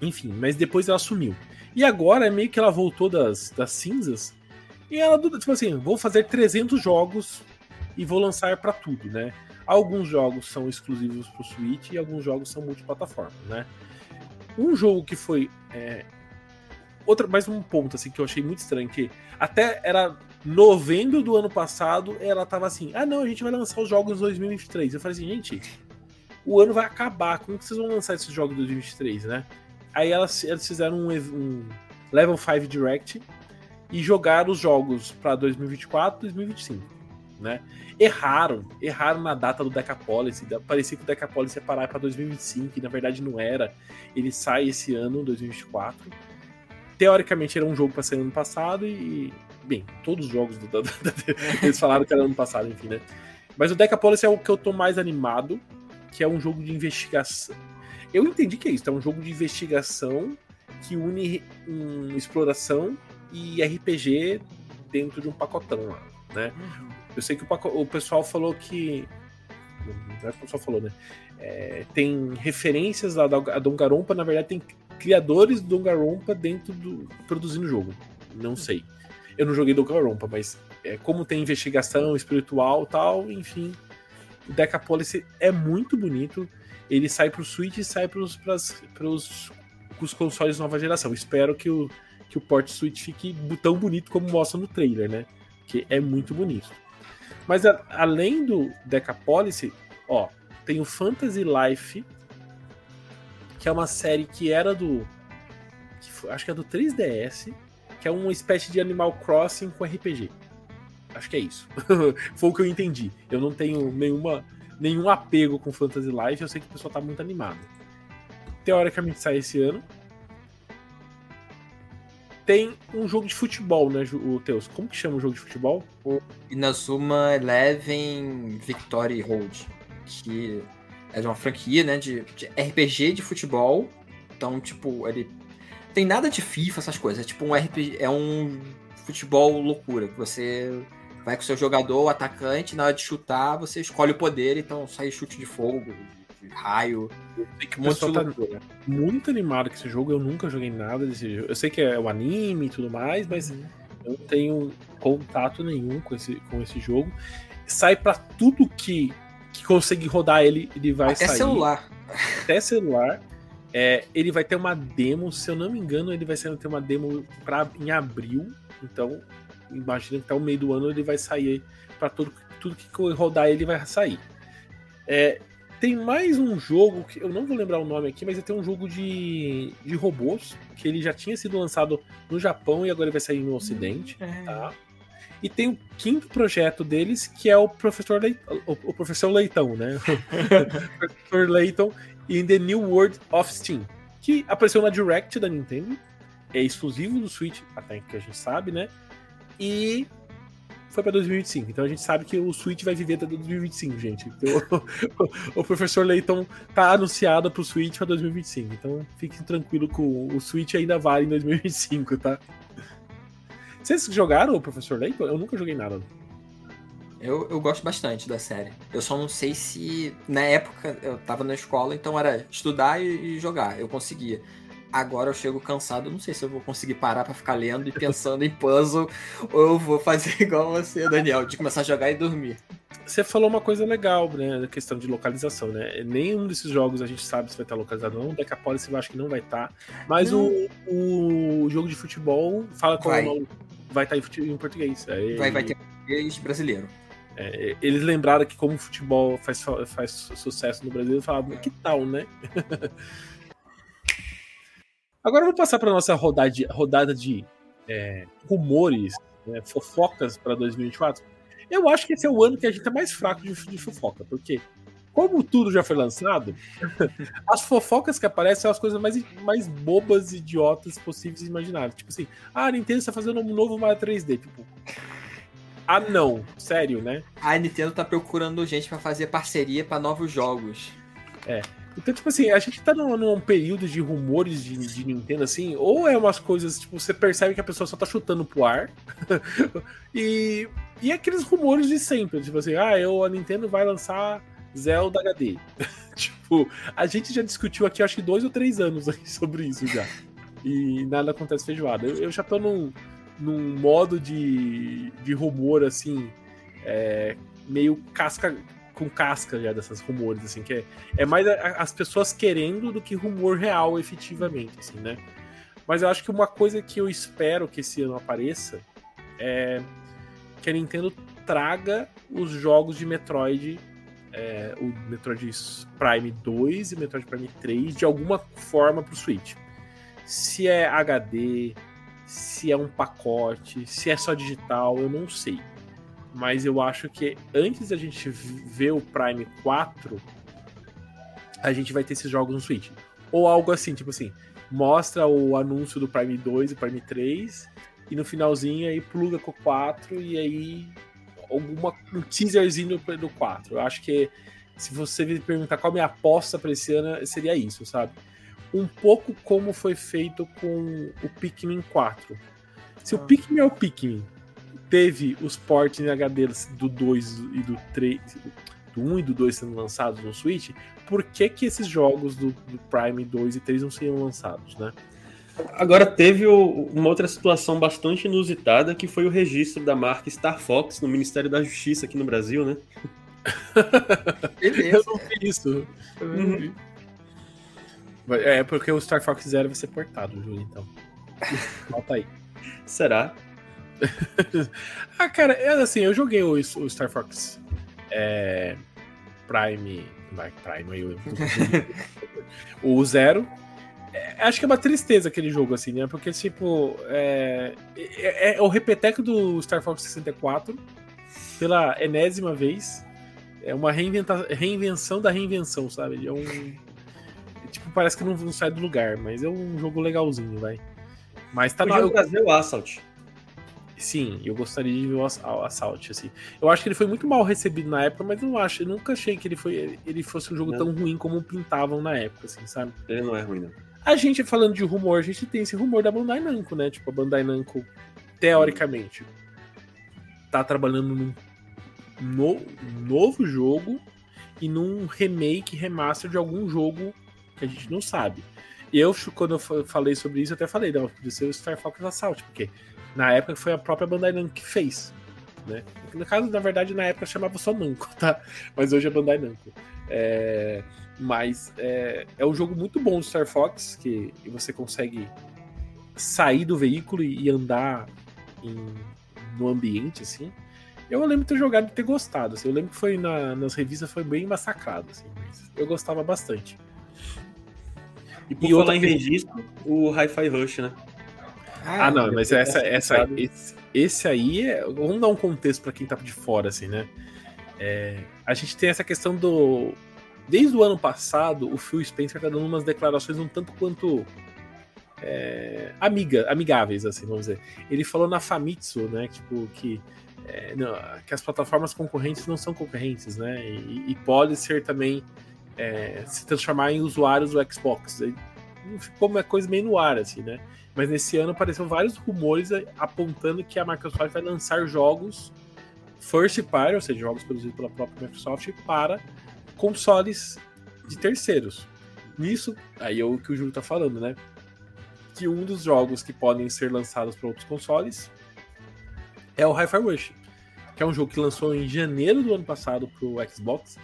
Enfim, mas depois ela sumiu. E agora é meio que ela voltou das, das cinzas. E ela, tipo assim, vou fazer 300 jogos e vou lançar pra tudo, né? Alguns jogos são exclusivos pro Switch e alguns jogos são multiplataforma, né? Um jogo que foi. É... Outra, mais um ponto assim que eu achei muito estranho, que até era novembro do ano passado, ela tava assim: ah, não, a gente vai lançar os jogos em 2023. Eu falei assim, gente, o ano vai acabar, como que vocês vão lançar esses jogos em 2023, né? Aí elas, elas fizeram um, um Level 5 Direct e jogaram os jogos para 2024 2025, né? Erraram, erraram na data do Decapolis, parecia que o Decapolis ia parar para 2025 e na verdade não era. Ele sai esse ano, 2024. Teoricamente era um jogo para ser ano passado e, bem, todos os jogos do, da- da- eles falaram que era ano passado, enfim, né? Mas o Decapolis é o que eu tô mais animado, que é um jogo de investigação. Eu entendi que é isso, é um jogo de investigação que une um, exploração e RPG dentro de um pacotão lá, né? Eu sei que o, paco- o pessoal falou que. É que o pessoal falou, né? É, tem referências a, a Danganronpa, na verdade tem criadores do Danganronpa dentro do. produzindo o jogo. Não sei. Eu não joguei Danganronpa, mas é, como tem investigação espiritual tal, enfim. O Decapolis é muito bonito. Ele sai pro Switch e sai pros, pras, pros, pros consoles nova geração. Espero que o, que o port Switch fique tão bonito como mostra no trailer, né? Que é muito bonito. Mas a- além do Decapolis, ó, tem o Fantasy Life, que é uma série que era do. que foi- acho que é do 3DS, que é uma espécie de Animal Crossing com RPG. Acho que é isso. Foi o que eu entendi. Eu não tenho nenhuma, nenhum apego com Fantasy Life, eu sei que o pessoal tá muito animado. Teoricamente sai esse ano. Tem um jogo de futebol, né, o Teus? Como que chama o jogo de futebol? Inazuma Eleven Victory Road, que é uma franquia, né, de, de RPG de futebol. Então, tipo, ele tem nada de FIFA, essas coisas. É tipo um RPG, é um futebol loucura, que você vai com o seu jogador, o atacante, na hora de chutar, você escolhe o poder, então sai chute de fogo, de raio, um monte de tá loucura. muito animado com esse jogo. Eu nunca joguei nada desse jogo. Eu sei que é o anime e tudo mais, mas Uhum. eu não tenho contato nenhum com esse, com esse jogo. Sai pra tudo que, que conseguir rodar ele, ele vai Até sair. celular. Até celular. É, ele vai ter uma demo, se eu não me engano, ele vai ter uma demo pra, em abril. Então, imagina que até o meio do ano ele vai sair para tudo, tudo que rodar ele vai sair. É, tem mais um jogo que eu não vou lembrar o nome aqui, mas tem um jogo de, de robôs que ele já tinha sido lançado no Japão e agora ele vai sair no Ocidente. Tá? E tem o quinto projeto deles, que é o Professor Leitão, o, o Professor Leitão, né? o Professor In The New World of Steam, que apareceu na Direct da Nintendo, é exclusivo do Switch, até que a gente sabe, né? E foi pra 2025. Então a gente sabe que o Switch vai viver até 2025, gente. Então, o Professor Layton tá anunciado pro Switch pra 2025. Então fiquem tranquilo o o Switch ainda vale em 2025, tá? Vocês jogaram o Professor Layton? Eu nunca joguei nada. Eu, eu gosto bastante da série. Eu só não sei se. Na época eu tava na escola, então era estudar e, e jogar. Eu conseguia. agora eu chego cansado, não sei se eu vou conseguir parar para ficar lendo e pensando em puzzle, ou eu vou fazer igual você, Daniel, de começar a jogar e dormir. Você falou uma coisa legal, né, na questão de localização, né? Nenhum desses jogos a gente sabe se vai estar localizado ou não. Decapolis eu acho que não vai estar. Mas o, o jogo de futebol fala com Vai. o nome. Vai estar em português. Aí- Vai, vai ter português brasileiro. É, eles lembraram que como o futebol faz, fa- faz su- sucesso no Brasil, falaram, que tal, né? Agora vamos passar para nossa rodada de, rodada de é, rumores, né, fofocas para 2024. Eu acho que esse é o ano que a gente é mais fraco de, de fofoca, porque como tudo já foi lançado, as fofocas que aparecem são as coisas mais, mais bobas idiotas possíveis e imagináveis. Tipo assim, ah, a Nintendo está fazendo um novo Mario 3D. Tipo, ah não, sério, né? A Nintendo tá procurando gente para fazer parceria para novos jogos. Então, tipo assim, a gente tá num, num período de rumores de, de Nintendo, assim, ou é umas coisas, tipo, você percebe que a pessoa só tá chutando pro ar, e, e aqueles rumores de sempre, tipo assim, ah, eu, a Nintendo vai lançar Zelda HD. tipo, a gente já discutiu aqui, acho que dois ou três anos sobre isso já. E nada acontece feijoada. Eu, eu já tô num, num modo de, de rumor, assim, é, meio casca com casca já dessas rumores, assim, que é, é mais a- as pessoas querendo do que rumor real, efetivamente, assim, né? Mas eu acho que uma coisa que eu espero que esse ano apareça é que a Nintendo traga os jogos de Metroid, é, o Metroid Prime 2 e Metroid Prime 3, de alguma forma pro Switch. Se é HD, se é um pacote, se é só digital, eu não sei. Mas eu acho que antes da gente ver o Prime 4, a gente vai ter esses jogos no Switch. Ou algo assim, tipo assim, mostra o anúncio do Prime 2 e Prime 3, e no finalzinho aí pluga com o 4 e aí alguma, um teaserzinho do, do 4. Eu acho que se você me perguntar qual a minha aposta para esse ano, seria isso, sabe? Um pouco como foi feito com o Pikmin 4. Se o Ah. Pikmin é o Pikmin, teve os ports em HD do 2 e do 3, do 1 e do 2 sendo lançados no Switch, por que que esses jogos do, do Prime 2 e 3 não seriam lançados, né? Agora teve o- uma outra situação bastante inusitada que foi o registro da marca Star Fox no Ministério da Justiça aqui no Brasil, né? Eu não vi isso. Eu não vi. É porque o Star Fox Zero vai ser portado, Júlio, então. Falta aí. Será? Ah, cara, é assim, eu joguei o, o Star Fox é, Prime. Vai, Prime, aí eu. o Zero. É, acho que é uma tristeza aquele jogo, assim, né? Porque, tipo, é, é, é o repeteco do Star Fox 64 pela enésima vez. É uma reinventa, reinvenção da reinvenção, sabe? Ele é um. Tipo, parece que não, não sai do lugar, mas é um jogo legalzinho, vai. Mas tá o na, trazer o Assault. Sim, eu gostaria de ver o Ass- o Assault, assim. Eu acho que ele foi muito mal recebido na época, mas eu não acho, eu nunca achei que ele, foi, ele fosse um jogo Não. tão ruim como pintavam na época, assim, sabe? Ele não é ruim, não. A gente, falando de rumor, a gente tem esse rumor da Bandai Namco, né? Tipo, a Bandai Namco, teoricamente, tá trabalhando num no- novo jogo e num remake, remaster de algum jogo que a gente não sabe. Eu, quando eu fa- falei sobre isso, até falei, não, podia ser o Star Fox Assault, porque na época foi a própria Bandai Namco que fez, né? No caso, na verdade, na época chamava só Namco, tá? Mas hoje é Bandai Namco. É... Mas é, é um jogo muito bom do Star Fox, que você consegue sair do veículo e andar em- no ambiente, assim. Eu lembro de ter jogado e ter gostado. assim. Eu lembro que foi na- nas revistas foi bem massacrado, assim, mas eu gostava bastante. E por E falar em registro, o Hi-Fi Rush, né? Ah, não, mas essa, essa, esse, esse aí é. Vamos dar um contexto pra quem tá de fora, assim, né? É, a gente tem essa questão do. Desde o ano passado, o Phil Spencer tá dando umas declarações um tanto quanto. é, amiga, amigáveis, assim, vamos dizer. Ele falou na Famitsu, né? Tipo, que. é, não, que as plataformas concorrentes não são concorrentes, né? E, e pode ser também é, se transformar em usuários do Xbox. Ficou uma coisa meio no ar, assim, né? Mas nesse ano apareceram vários rumores apontando que a Microsoft vai lançar jogos first party, ou seja, jogos produzidos pela própria Microsoft, para consoles de terceiros. Nisso, aí é o que o Júlio tá falando, né? que um dos jogos que podem ser lançados para outros consoles é o Hi-Fi Rush, que é um jogo que lançou em janeiro do ano passado pro Xbox.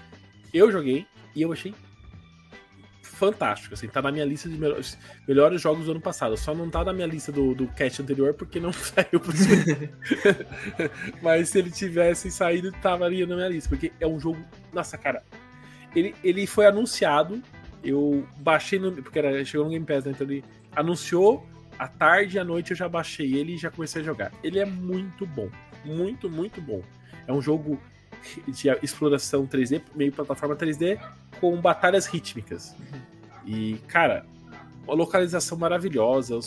Eu joguei e eu achei fantástico, assim, tá na minha lista de melhores, melhores jogos do ano passado. Só não tá na minha lista do, do cast anterior porque não saiu pro. Mas se ele tivesse saído, ali na minha lista, porque é um jogo. Nossa, cara. Ele, ele foi anunciado, eu baixei no. Porque era, chegou no Game Pass, né? Então ele anunciou, à tarde e à noite eu já baixei ele e já comecei a jogar. Ele é muito bom. Muito, muito bom. É um jogo de exploração 3D, meio plataforma 3D, com batalhas rítmicas. E, cara, uma localização maravilhosa,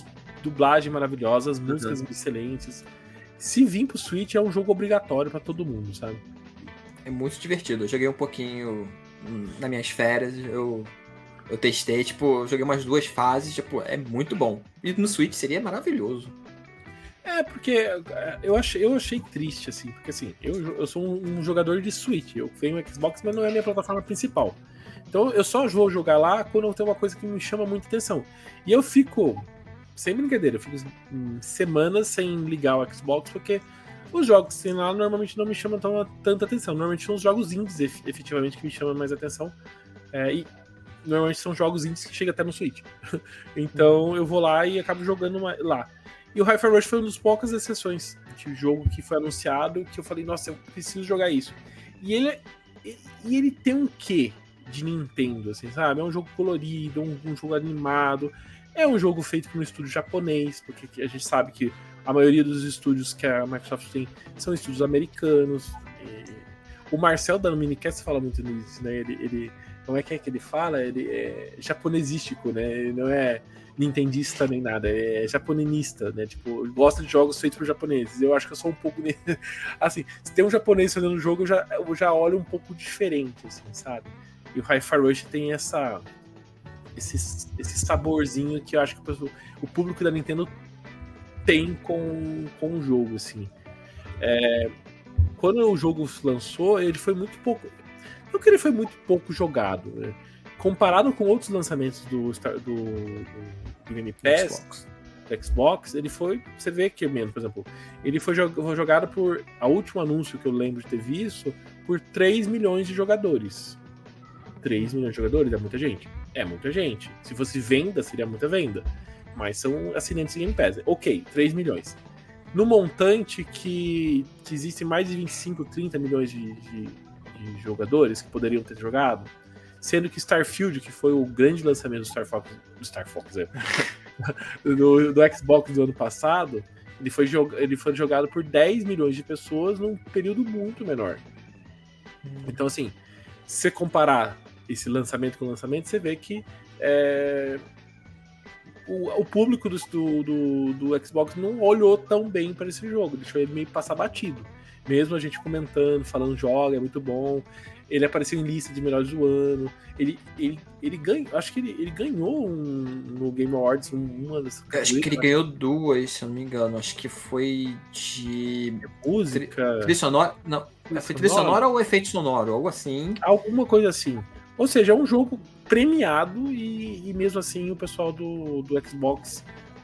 dublagem maravilhosa, as músicas excelentes. Se vir pro Switch é um jogo obrigatório para todo mundo, sabe? É muito divertido. Eu joguei um pouquinho nas minhas férias, eu, eu testei, tipo, eu joguei umas duas fases, tipo, é muito bom. E no Switch seria maravilhoso. É, porque é, eu achei, eu achei triste, assim, porque assim, eu, eu sou um jogador de Switch, eu tenho Xbox, mas não é a minha plataforma principal. Então eu só vou jogar lá quando eu tenho uma coisa que me chama muita atenção. E eu fico, sem brincadeira, eu fico semanas sem ligar o Xbox, porque os jogos que tem lá normalmente não me chamam tão, tanta atenção. Normalmente são os jogos indies, efetivamente, que me chamam mais atenção. É, e normalmente são jogos indies que chegam até no Switch. então eu vou lá e acabo jogando lá. E o Hi-Fi Rush foi uma das poucas exceções de jogo que foi anunciado que eu falei, nossa, eu preciso jogar isso. E ele, e ele tem um quê de Nintendo, assim, sabe? É um jogo colorido, um, um jogo animado. É um jogo feito por um estúdio japonês, porque a gente sabe que a maioria dos estúdios que a Microsoft tem são estúdios americanos. o Marcel da Minicast fala muito nisso, né? Ele, ele, como é que é que ele fala? Ele é japonesístico, né? Ele não é nintendista nem nada, é japoninista, né? Tipo, gosta de jogos feitos por japoneses. Eu acho que eu sou um pouco. assim, se tem um japonês fazendo um jogo, eu já, eu já olho um pouco diferente, assim, sabe? E o Hi-Fi Rush tem essa. Esse, esse saborzinho que eu acho que o, o público da Nintendo tem com, com o jogo, assim. É, quando o jogo lançou, ele foi muito pouco. Não que ele foi muito pouco jogado, né? Comparado com outros lançamentos do, do, do, Game Pass, Xbox. do Xbox, ele foi. Você vê que menos, por exemplo, ele foi, jogado por. A último anúncio que eu lembro de ter visto, por 3 milhões de jogadores. 3 milhões de jogadores é muita gente. É muita gente. Se fosse venda, seria muita venda. Mas são assinantes de Game Pass. Ok, 3 milhões. No montante que, que existem mais de 25, 30 milhões de, de, de jogadores que poderiam ter jogado, Sendo que Starfield, que foi o grande lançamento do Star Fox, do Star Fox, é, do, do, Xbox do ano passado, ele foi, ele foi jogado por 10 milhões de pessoas num período muito menor. Hum. Então, assim, se você comparar esse lançamento com o lançamento, você vê que é, o, o, público do, do, do, Xbox não olhou tão bem para esse jogo, deixou ele meio passar batido. Mesmo a gente comentando, falando joga, é muito bom. Ele apareceu em lista de melhores do ano. Ele, ele, ele ganhou. Acho que ele, ele ganhou um, no Game Awards uma das. Acho que ele ganhou duas, se eu não me engano. Acho que foi de. Música. Trilha sonora. Não. Trilha foi trilha sonora ou efeito sonoro? Algo assim. Alguma coisa assim. Ou seja, é um jogo premiado e, e mesmo assim o pessoal do, do Xbox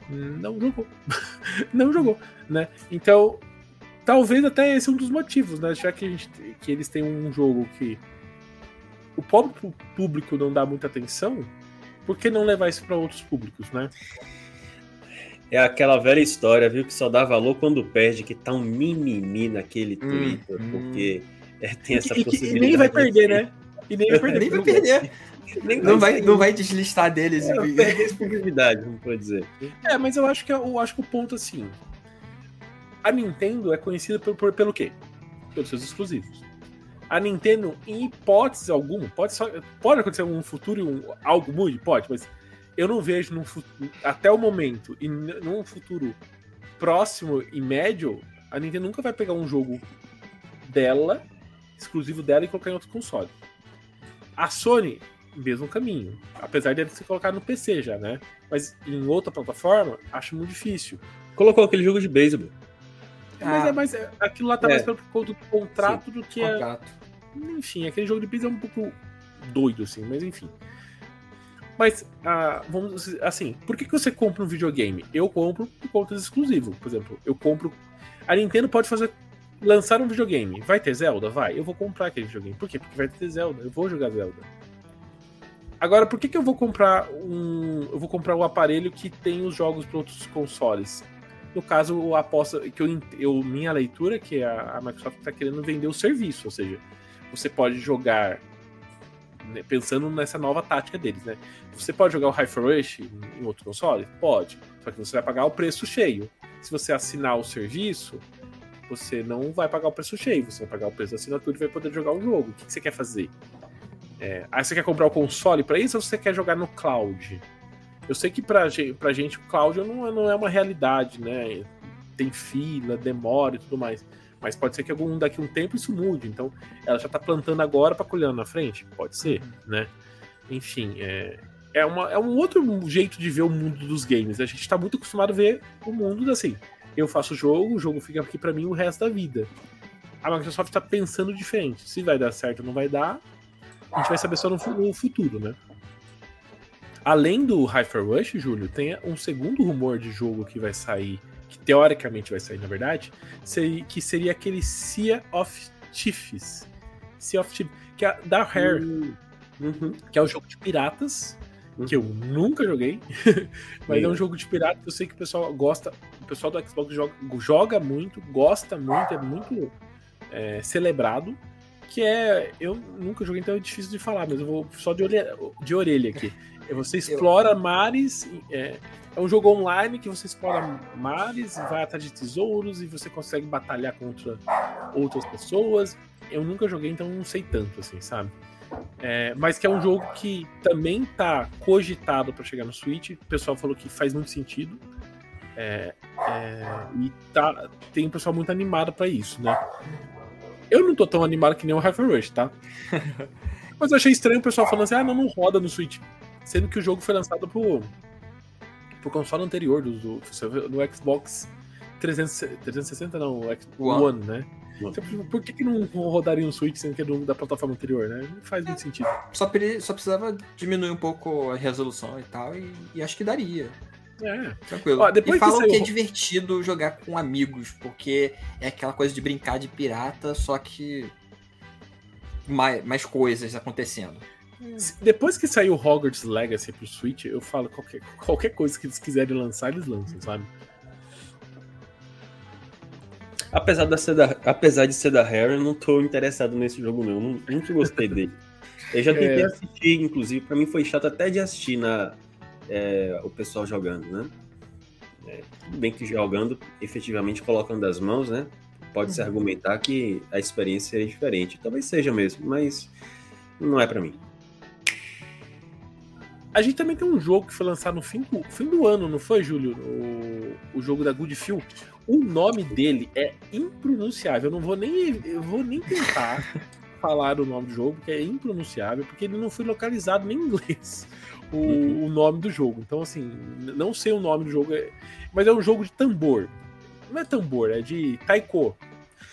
não jogou. não jogou, né? Então, talvez até esse é um dos motivos, né? Já que, a gente, que eles têm um jogo que o próprio público não dá muita atenção, por que não levar isso para outros públicos, né? É aquela velha história, viu? Que só dá valor quando perde, que tá um mimimi naquele hum, Twitter, hum. porque é, tem essa e, possibilidade. E nem vai perder, né? E nem vai perder. nem vai perder. Nem não, vai, não vai deslistar deles. É, e... exclusividade, não pode dizer. É, mas eu acho que eu acho que o ponto assim, a Nintendo é conhecida por, por, pelo quê? Pelos seus exclusivos. A Nintendo, em hipótese alguma, pode, só, pode acontecer um futuro, um, algo muito, pode, mas eu não vejo num, até o momento e num futuro próximo e médio, a Nintendo nunca vai pegar um jogo dela, exclusivo dela, e colocar em outro console. A Sony, mesmo caminho. Apesar de se colocar no PC já, né? Mas em outra plataforma, acho muito difícil. Colocou aquele jogo de beisebol. Ah, mas é mais. É, aquilo lá tá é. mais pelo do contrato Sim, do que contrato. a. Enfim, aquele jogo de pizza é um pouco doido, assim, mas enfim. Mas, ah, vamos dizer assim, por que, que você compra um videogame? Eu compro por conta exclusivo. Por exemplo, eu compro. A Nintendo pode fazer. Lançar um videogame. Vai ter Zelda? Vai. Eu vou comprar aquele videogame. Por quê? Porque vai ter Zelda. Eu vou jogar Zelda. Agora, por que, que eu vou comprar um. Eu vou comprar um aparelho que tem os jogos para outros consoles? No caso, a aposta que eu, eu minha leitura que a, a Microsoft está querendo vender o serviço, ou seja, você pode jogar né, pensando nessa nova tática deles, né? Você pode jogar o Hyper Rush em outro console? Pode. Só que você vai pagar o preço cheio. Se você assinar o serviço, você não vai pagar o preço cheio, você vai pagar o preço da assinatura e vai poder jogar o jogo. O que, você quer fazer? É, aí você quer comprar o console para isso ou você quer jogar no cloud? Eu sei que pra, pra gente o cloud não, é, não é uma realidade, né? Tem fila, demora e tudo mais. Mas pode ser que algum daqui a um tempo isso mude. Então, ela já está plantando agora para colher na frente? Pode ser, uhum. né? Enfim, é, é, uma, é um outro jeito de ver o mundo dos games. A gente está muito acostumado a ver o mundo assim. Eu faço o jogo, o jogo fica aqui para mim o resto da vida. A Microsoft está pensando diferente. Se vai dar certo ou não vai dar, a gente vai saber só no, no futuro, né? Além do Hyper Rush, Júlio, tem um segundo rumor de jogo que vai sair que teoricamente vai sair, na verdade, que seria aquele Sea of Chiefs. Sea of Chiefs, que é da Rare, uhum. que é um jogo de piratas, uhum. que eu nunca joguei, mas é um jogo de piratas que eu sei que o pessoal gosta, o pessoal do Xbox joga, joga muito, gosta muito, é muito é, celebrado, que é, eu nunca joguei, então é difícil de falar, mas eu vou só de orelha, de orelha aqui. Você explora mares, é, é um jogo online que você explora mares, vai atrás de tesouros e você consegue batalhar contra outras pessoas. Eu nunca joguei, então não sei tanto, assim, sabe? É, mas que é um jogo que também tá cogitado para chegar no Switch. O pessoal falou que faz muito sentido. É, é, e tá, tem um pessoal muito animado para isso, né? Eu não tô tão animado que nem o Hyper Rush, tá? mas eu achei estranho o pessoal falando assim: ah, não, não roda no Switch. Sendo que o jogo foi lançado pro, pro console anterior do, do, do Xbox 360, 360 não, o Xbox One, One né? Então, por que, que não rodaria um Switch sendo que é do, da plataforma anterior, né? Não faz muito sentido. Só, só precisava diminuir um pouco a resolução e tal, e, e acho que daria. É. Tranquilo. Ó, depois e falam que, que, é divertido jogar com amigos, porque é aquela coisa de brincar de pirata, só que mais, mais coisas acontecendo. Depois que saiu Hogwarts Legacy pro Switch, eu falo qualquer, qualquer coisa que eles quiserem lançar, eles lançam, sabe? Apesar, da ser da, apesar de ser da Harry, eu não tô interessado nesse jogo, não. não nunca gostei dele. Eu já tentei é. assistir, inclusive, para mim foi chato até de assistir na, é, o pessoal jogando, né? É, tudo bem que jogando, efetivamente colocando as mãos, né? Pode-se uhum. argumentar que a experiência é diferente. Talvez seja mesmo, mas não é para mim. A gente também tem um jogo que foi lançado no fim do, fim do ano, não foi, Júlio? O, o jogo da Good Feel. O nome dele é impronunciável. Eu não vou nem, eu vou nem tentar falar o nome do jogo, porque é impronunciável, porque ele não foi localizado nem em inglês. O, uhum. o nome do jogo. Então, assim, não sei o nome do jogo, é, mas é um jogo de tambor. Não é tambor, é de taiko.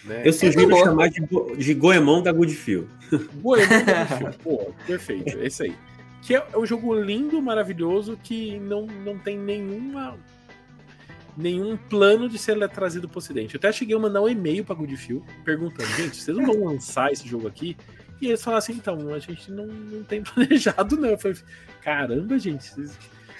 Né? Eu sugiro é chamar de, de Goemon da Good Feel. Goemon da Good Feel. Pô, perfeito, é isso aí. Que é, é um jogo lindo, maravilhoso, que não, não tem nenhuma nenhum plano de ser trazido para o Ocidente. Eu até cheguei a mandar um e-mail para Goodfield perguntando, gente, vocês não vão lançar esse jogo aqui? E eles falaram assim, então, a gente não, não tem planejado, não. Eu falei, caramba, gente. Vocês...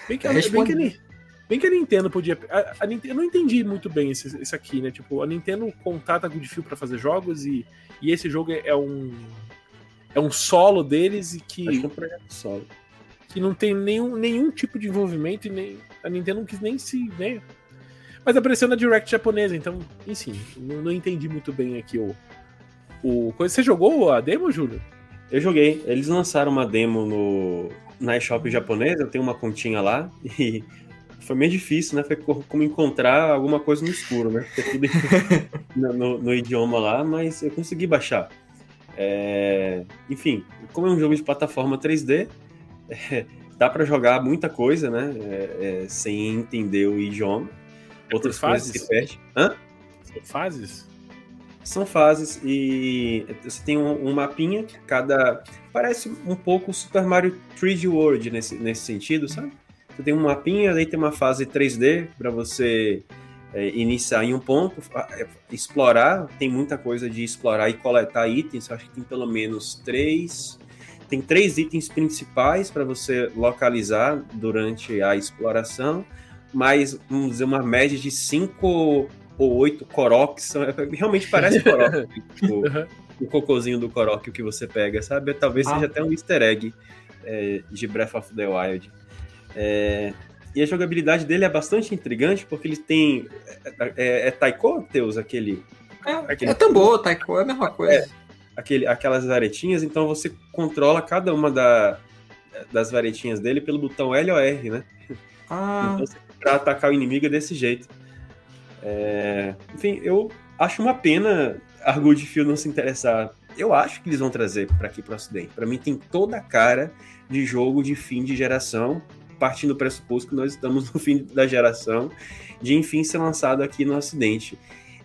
Bem, que, bem, que ele, bem que a Nintendo podia. A, a Nintendo, eu não entendi muito bem esse, esse aqui, né? Tipo, a Nintendo contrata a Goodfield para fazer jogos e, e esse jogo é, é um é um solo deles e que. Acho que é um projeto solo. Que não tem nenhum, nenhum tipo de envolvimento e nem. A Nintendo não quis nem se. Né? Mas apareceu na Direct japonesa, então, enfim, não, não entendi muito bem aqui o. o Você jogou a demo, Júlio? Eu joguei. Eles lançaram uma demo no, na eShop japonesa, eu tenho uma continha lá, e foi meio difícil, né? Foi como encontrar alguma coisa no escuro, né? tudo no, no, no, idioma lá, mas eu consegui baixar. É, enfim, como é um jogo de plataforma 3D, é, dá para jogar muita coisa, né? É, é sem entender o idioma. Outras coisas se perde. Hã? fases? São fases e você tem um, um mapinha, cada. Parece um pouco o Super Mario 3D World nesse, nesse sentido, sabe? Você tem um mapinha, daí tem uma fase 3D para você é, iniciar em um ponto, é, explorar. Tem muita coisa de explorar e coletar itens. Acho que tem pelo menos três. Tem três itens principais para você localizar durante a exploração, mais, vamos dizer, uma média de cinco ou oito Koroks. Realmente parece Korok. tipo, o cocôzinho do Korok que você pega, sabe? Talvez seja ah. até um easter egg é, de Breath of the Wild. É, e a jogabilidade dele é bastante intrigante, porque ele tem. É, é, é taiko, Teus, aquele. É, aquele... é tambor, taiko é a mesma coisa. É, aquele, aquelas varetinhas, então você controla cada uma da, das varetinhas dele pelo botão L ou R, né? Ah. Então, pra atacar o inimigo é desse jeito. É... Enfim, eu acho uma pena a Good Feel não se interessar. Eu acho que eles vão trazer para aqui pro Ocidente. Para mim tem toda a cara de jogo de fim de geração, partindo do pressuposto que nós estamos no fim da geração, de enfim ser lançado aqui no Ocidente.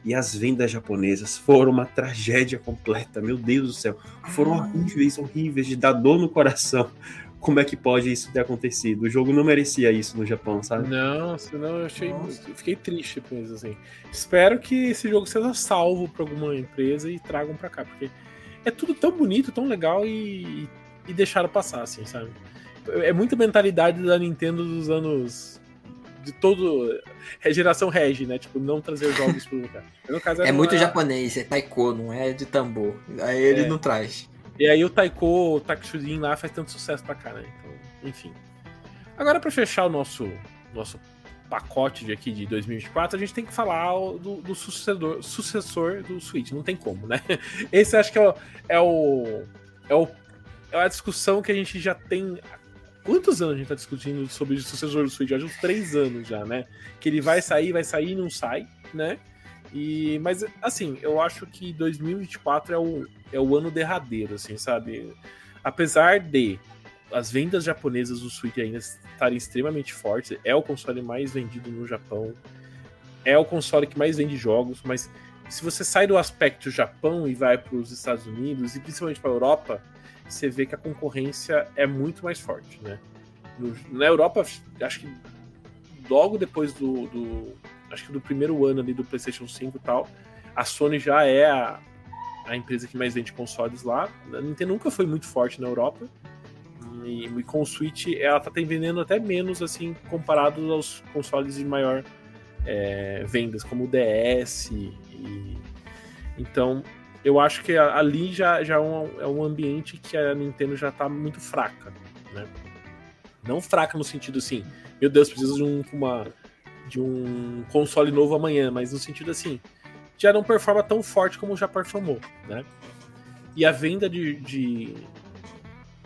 E as vendas japonesas foram uma tragédia completa, meu Deus do céu. Foram horríveis, horríveis, de dar dor no coração como é que pode isso ter acontecido? O jogo não merecia isso no Japão, sabe? Não, senão eu achei. Fiquei triste com isso, assim. Espero que esse jogo seja salvo para alguma empresa e tragam para cá, porque é tudo tão bonito, tão legal e, e deixaram passar, assim, sabe? É muita mentalidade da Nintendo dos anos. De todo. É geração regi, né? Tipo, não trazer jogos pro lugar. Caso, é muito japonês, é taiko, não é de tambor. Aí ele é. não traz. E aí o Taiko, o Taksujin lá faz tanto sucesso pra cá, né? Então, enfim. Agora, para fechar o nosso, nosso pacote de aqui de 2024, a gente tem que falar do, do sucessor, sucessor do Switch. Não tem como, né? Esse acho que é o, é o, é o. É a discussão que a gente já tem. Quantos anos a gente tá discutindo sobre o sucessor do Switch? Já uns três anos já, né? Que ele vai sair, vai sair e não sai, né? E, mas, assim, eu acho que 2024 é o, é o ano derradeiro, assim, sabe? Apesar de as vendas japonesas do Switch ainda estarem extremamente fortes, é o console mais vendido no Japão, é o console que mais vende jogos, mas se você sai do aspecto Japão e vai para os Estados Unidos e principalmente para a Europa, você vê que a concorrência é muito mais forte, né? No, na Europa, acho que logo depois do, do, acho que do primeiro ano ali do PlayStation 5 e tal, a Sony já é a, a empresa que mais vende consoles lá. A Nintendo nunca foi muito forte na Europa. E, e com o Switch ela tá vendendo até menos assim comparado aos consoles de maior é, vendas, como o DS. E, então eu acho que ali já, já é, um, é um ambiente que a Nintendo já tá muito fraca. Né? Não fraca no sentido assim, meu Deus, preciso de um, uma, de um console novo amanhã, mas no sentido assim, já não performa tão forte como já performou, né? E a venda de, de,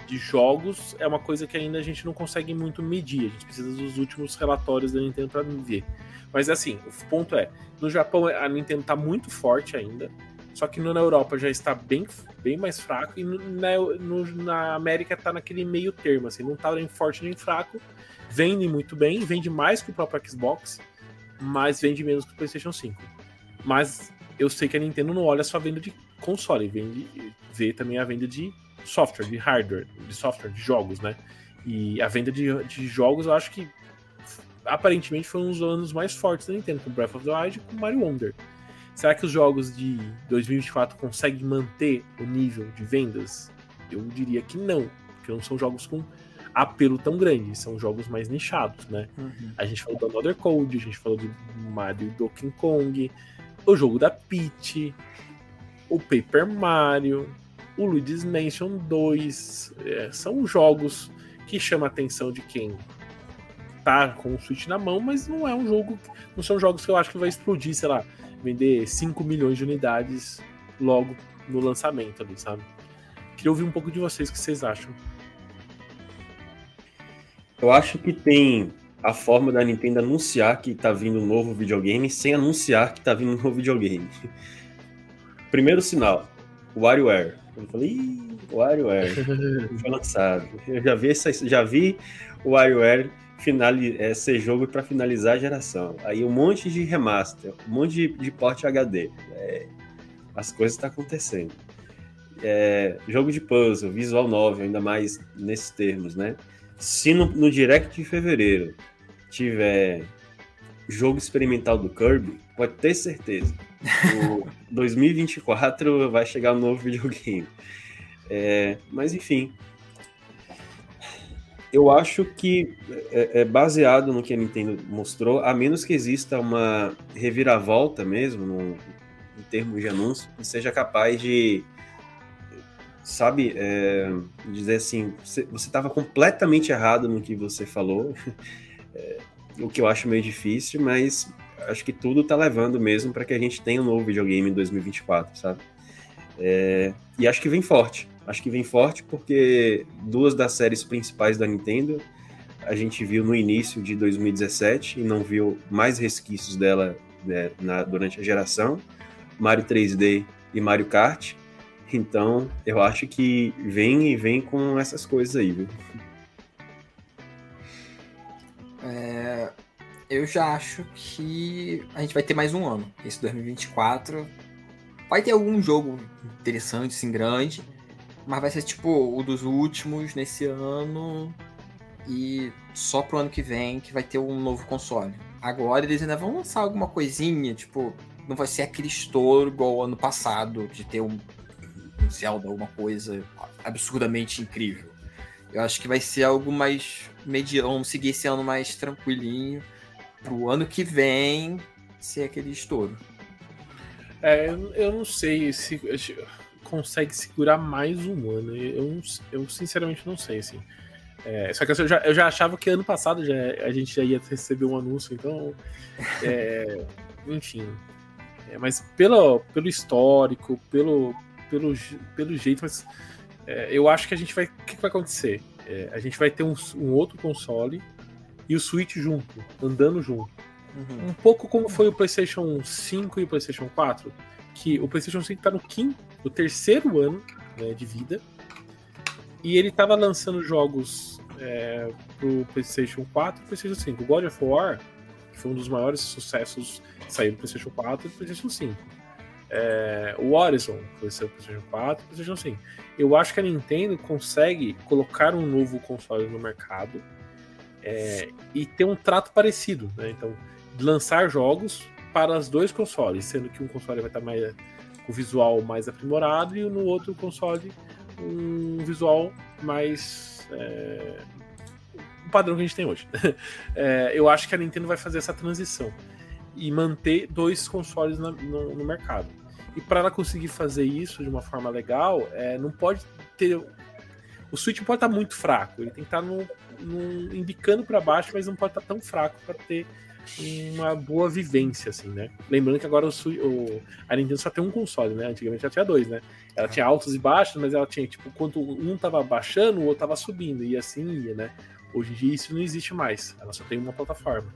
de, jogos é uma coisa que ainda a gente não consegue muito medir. A gente precisa dos últimos relatórios da Nintendo para ver. Mas assim, o ponto é, no Japão a Nintendo está muito forte ainda, só que na Europa já está bem, bem mais fraco e na, no, na América está naquele meio termo, assim, não está nem forte nem fraco. Vende muito bem, vende mais que o próprio Xbox, mas vende menos que o PlayStation 5. Mas eu sei que a Nintendo não olha só a venda de console, vende, vê também a venda de software, de hardware, de software, de jogos, né? E a venda de, de jogos eu acho que aparentemente foi um dos anos mais fortes da Nintendo, com Breath of the Wild e com Mario Wonder. Será que os jogos de 2024 conseguem manter o nível de vendas? Eu diria que não, porque não são jogos com apelo tão grande, são jogos mais nichados, né? Uhum. A gente falou do Another Code, a gente falou do Mario e Donkey Kong, o jogo da Peach, o Paper Mario, o Luigi's Mansion 2. É, são jogos que chamam a atenção de quem tá com o Switch na mão, mas não é um jogo. Não são jogos que eu acho que vai explodir, sei lá, vender 5 milhões de unidades logo no lançamento ali, sabe? Queria ouvir um pouco de vocês o que vocês acham. Eu acho que tem a forma da Nintendo anunciar que tá vindo um novo videogame sem anunciar que tá vindo um novo videogame. Primeiro sinal, WarioWare. Eu falei, WarioWare foi lançado. Eu já vi, essa, já vi o WarioWare finali, é, ser jogo para finalizar a geração. Aí um monte de remaster, um monte de, de porte HD. É, as coisas estão tá acontecendo. É, jogo de puzzle, visual novel, ainda mais nesses termos, né? Se no, no direct de fevereiro tiver jogo experimental do Kirby, pode ter certeza. O 2024 vai chegar um novo videogame. É, mas enfim, eu acho que é, é, baseado no que a Nintendo mostrou, a menos que exista uma reviravolta mesmo, no, em termos de anúncio, que seja capaz de, sabe, é, dizer assim, você estava completamente errado no que você falou, é, o que eu acho meio difícil, mas acho que tudo está levando mesmo para que a gente tenha um novo videogame em 2024, sabe? É, e acho que vem forte. Acho que vem forte porque duas das séries principais da Nintendo a gente viu no início de 2017 e não viu mais resquícios dela né, na, durante a geração, Mario 3D e Mario Kart. Então, eu acho que vem e vem com essas coisas aí, viu? É, eu já acho que a gente vai ter mais um ano. Esse 2024 vai ter algum jogo interessante, assim, grande. Mas vai ser tipo o dos últimos nesse ano. E só pro ano que vem que vai ter um novo console. Agora eles ainda vão lançar alguma coisinha, tipo, não vai ser aquele estouro igual ano passado, de ter um, Zelda, alguma coisa absurdamente incrível. Eu acho que vai ser algo mais mediano, vamos seguir esse ano mais tranquilinho, pro ano que vem ser aquele estouro. É, eu não sei se consegue segurar mais um ano. Eu, eu sinceramente não sei, assim. É, só que eu já, eu já achava que ano passado já, a gente já ia receber um anúncio, então. É, enfim. É, mas pelo, pelo histórico, pelo, pelo, pelo jeito, mas é, eu acho que a gente vai. O que, que vai acontecer? É, a gente vai ter um, um, outro console e o Switch junto, andando junto. Uhum. Um pouco como foi o PlayStation 5 e o PlayStation 4 que o PlayStation 5 está no quinto, no terceiro ano né, de vida e ele estava lançando jogos é, pro PlayStation 4 e PlayStation 5. O God of War, que foi um dos maiores sucessos, saiu do PlayStation 4 e PlayStation 5. É, o Horizon, que foi do PlayStation 4 e PlayStation 5. Eu acho que a Nintendo consegue colocar um novo console no mercado é, e ter um trato parecido. Né? Então, lançar jogos para os dois consoles, sendo que um console vai estar mais com visual mais aprimorado e no outro console um visual mais é, o padrão que a gente tem hoje. é, eu acho que a Nintendo vai fazer essa transição e manter dois consoles na, no, no, mercado. E para ela conseguir fazer isso de uma forma legal, é, não pode ter o Switch pode estar muito fraco, ele tem que estar no, no, embicando para baixo, mas não pode estar tão fraco para ter uma boa vivência, assim, né? Lembrando que agora o, o, a Nintendo só tem um console, né? Antigamente ela tinha dois, né? Ela tinha altos e baixos, mas ela tinha, tipo, quando um tava baixando, o outro tava subindo, e assim ia, né? Hoje em dia isso não existe mais, ela só tem uma plataforma.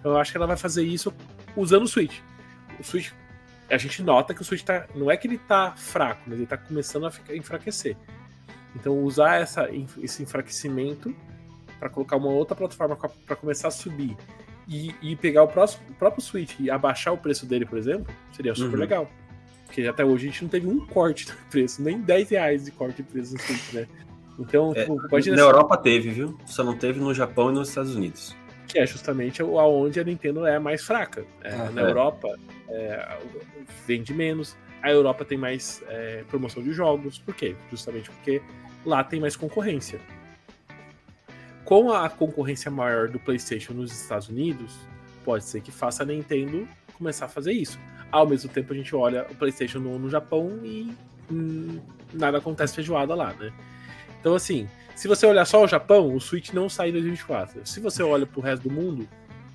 Então eu acho que ela vai fazer isso usando o Switch. O Switch, a gente nota que o Switch tá, não é que ele tá fraco, mas ele tá começando a ficar, enfraquecer. Então usar essa, esse enfraquecimento para colocar uma outra plataforma para começar a subir e, e pegar o, próximo, o próprio Switch e abaixar o preço dele, por exemplo, seria super uhum. legal. Porque até hoje a gente não teve um corte de preço, nem 10 reais de corte de preço no Switch, né? Então, é, tipo, pode Na Europa teve, viu? Só não teve no Japão e nos Estados Unidos. Que é justamente aonde a Nintendo é mais fraca. É, ah, na é. Europa é, vende menos. A Europa tem mais é, promoção de jogos. Por quê? Justamente porque lá tem mais concorrência com a concorrência maior do PlayStation nos Estados Unidos, pode ser que faça a Nintendo começar a fazer isso. Ao mesmo tempo, a gente olha o PlayStation no, no Japão e hum, nada acontece feijoada lá, né? Então, assim, se você olhar só o Japão, o Switch não sai em 2024. Se você olha pro resto do mundo,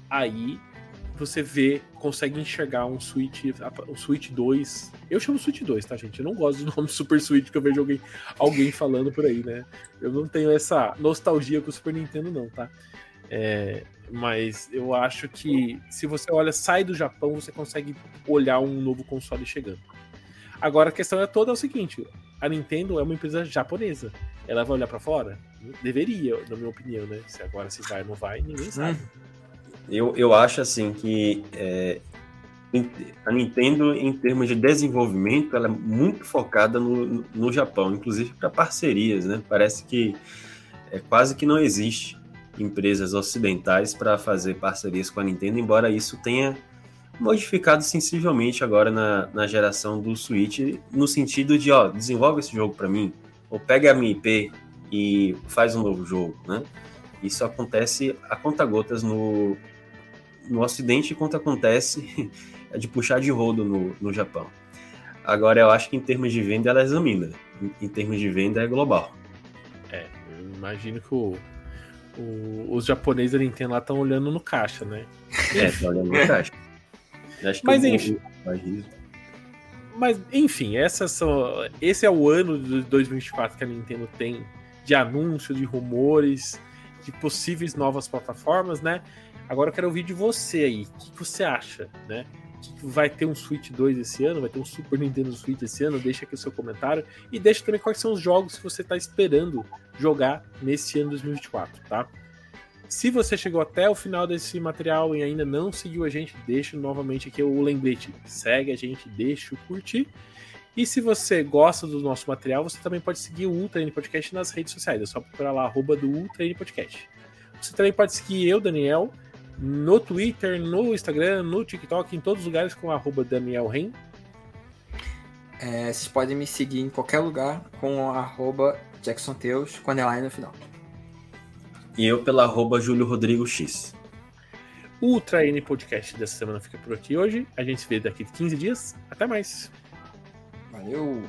aí você vê, consegue enxergar um Switch, um Switch 2. Eu chamo Switch 2, tá, gente? Eu não gosto do nome Super Switch que eu vejo alguém, alguém falando por aí, né? Eu não tenho essa nostalgia com o Super Nintendo, não, tá? É, mas eu acho que se você olha, sai do Japão, você consegue olhar um novo console chegando. Agora a questão é toda é o seguinte: a Nintendo é uma empresa japonesa. Ela vai olhar para fora? Deveria, na minha opinião, né? Se agora se vai ou não vai, ninguém sabe. Hum. Eu, eu acho assim que é, a Nintendo, em termos de desenvolvimento, ela é muito focada no, no Japão, inclusive para parcerias, né? Parece que é quase que não existe empresas ocidentais para fazer parcerias com a Nintendo, embora isso tenha modificado sensivelmente agora na, na geração do Switch, no sentido de, ó, desenvolve esse jogo para mim, ou pega a minha IP e faz um novo jogo, né? Isso acontece a conta-gotas no, no Ocidente, enquanto acontece é de puxar de rodo no, no Japão. Agora, eu acho que em termos de venda, ela examina. Em, em termos de venda, é global. É, eu imagino que o, o, os japoneses da Nintendo lá estão olhando no caixa, né? É, estão olhando no caixa. Mas enfim. Mas enfim, essas são, esse é o ano de 2024 que a Nintendo tem de anúncio, de rumores, de possíveis novas plataformas, né? Agora eu quero ouvir de você aí. O que, você acha, né? Que vai ter um Switch 2 esse ano? Vai ter um Super Nintendo Switch esse ano? Deixa aqui o seu comentário. E deixa também quais são os jogos que você está esperando jogar nesse ano 2024, tá? Se você chegou até o final desse material e ainda não seguiu a gente, deixa novamente aqui o lembrete. Segue a gente, deixa o curtir. E se você gosta do nosso material, você também pode seguir o Ultra N Podcast nas redes sociais. É só procurar lá, arroba do Ultra N Podcast. Você também pode seguir eu, Daniel, no Twitter, no Instagram, no TikTok, em todos os lugares com arroba Daniel Ren. É, vocês podem me seguir em qualquer lugar com arroba Jackson Teus, com underline no final. E eu pela arroba Júlio Rodrigo X. O Ultra N Podcast dessa semana fica por aqui hoje. A gente se vê daqui 15 dias. Até mais. Valeu!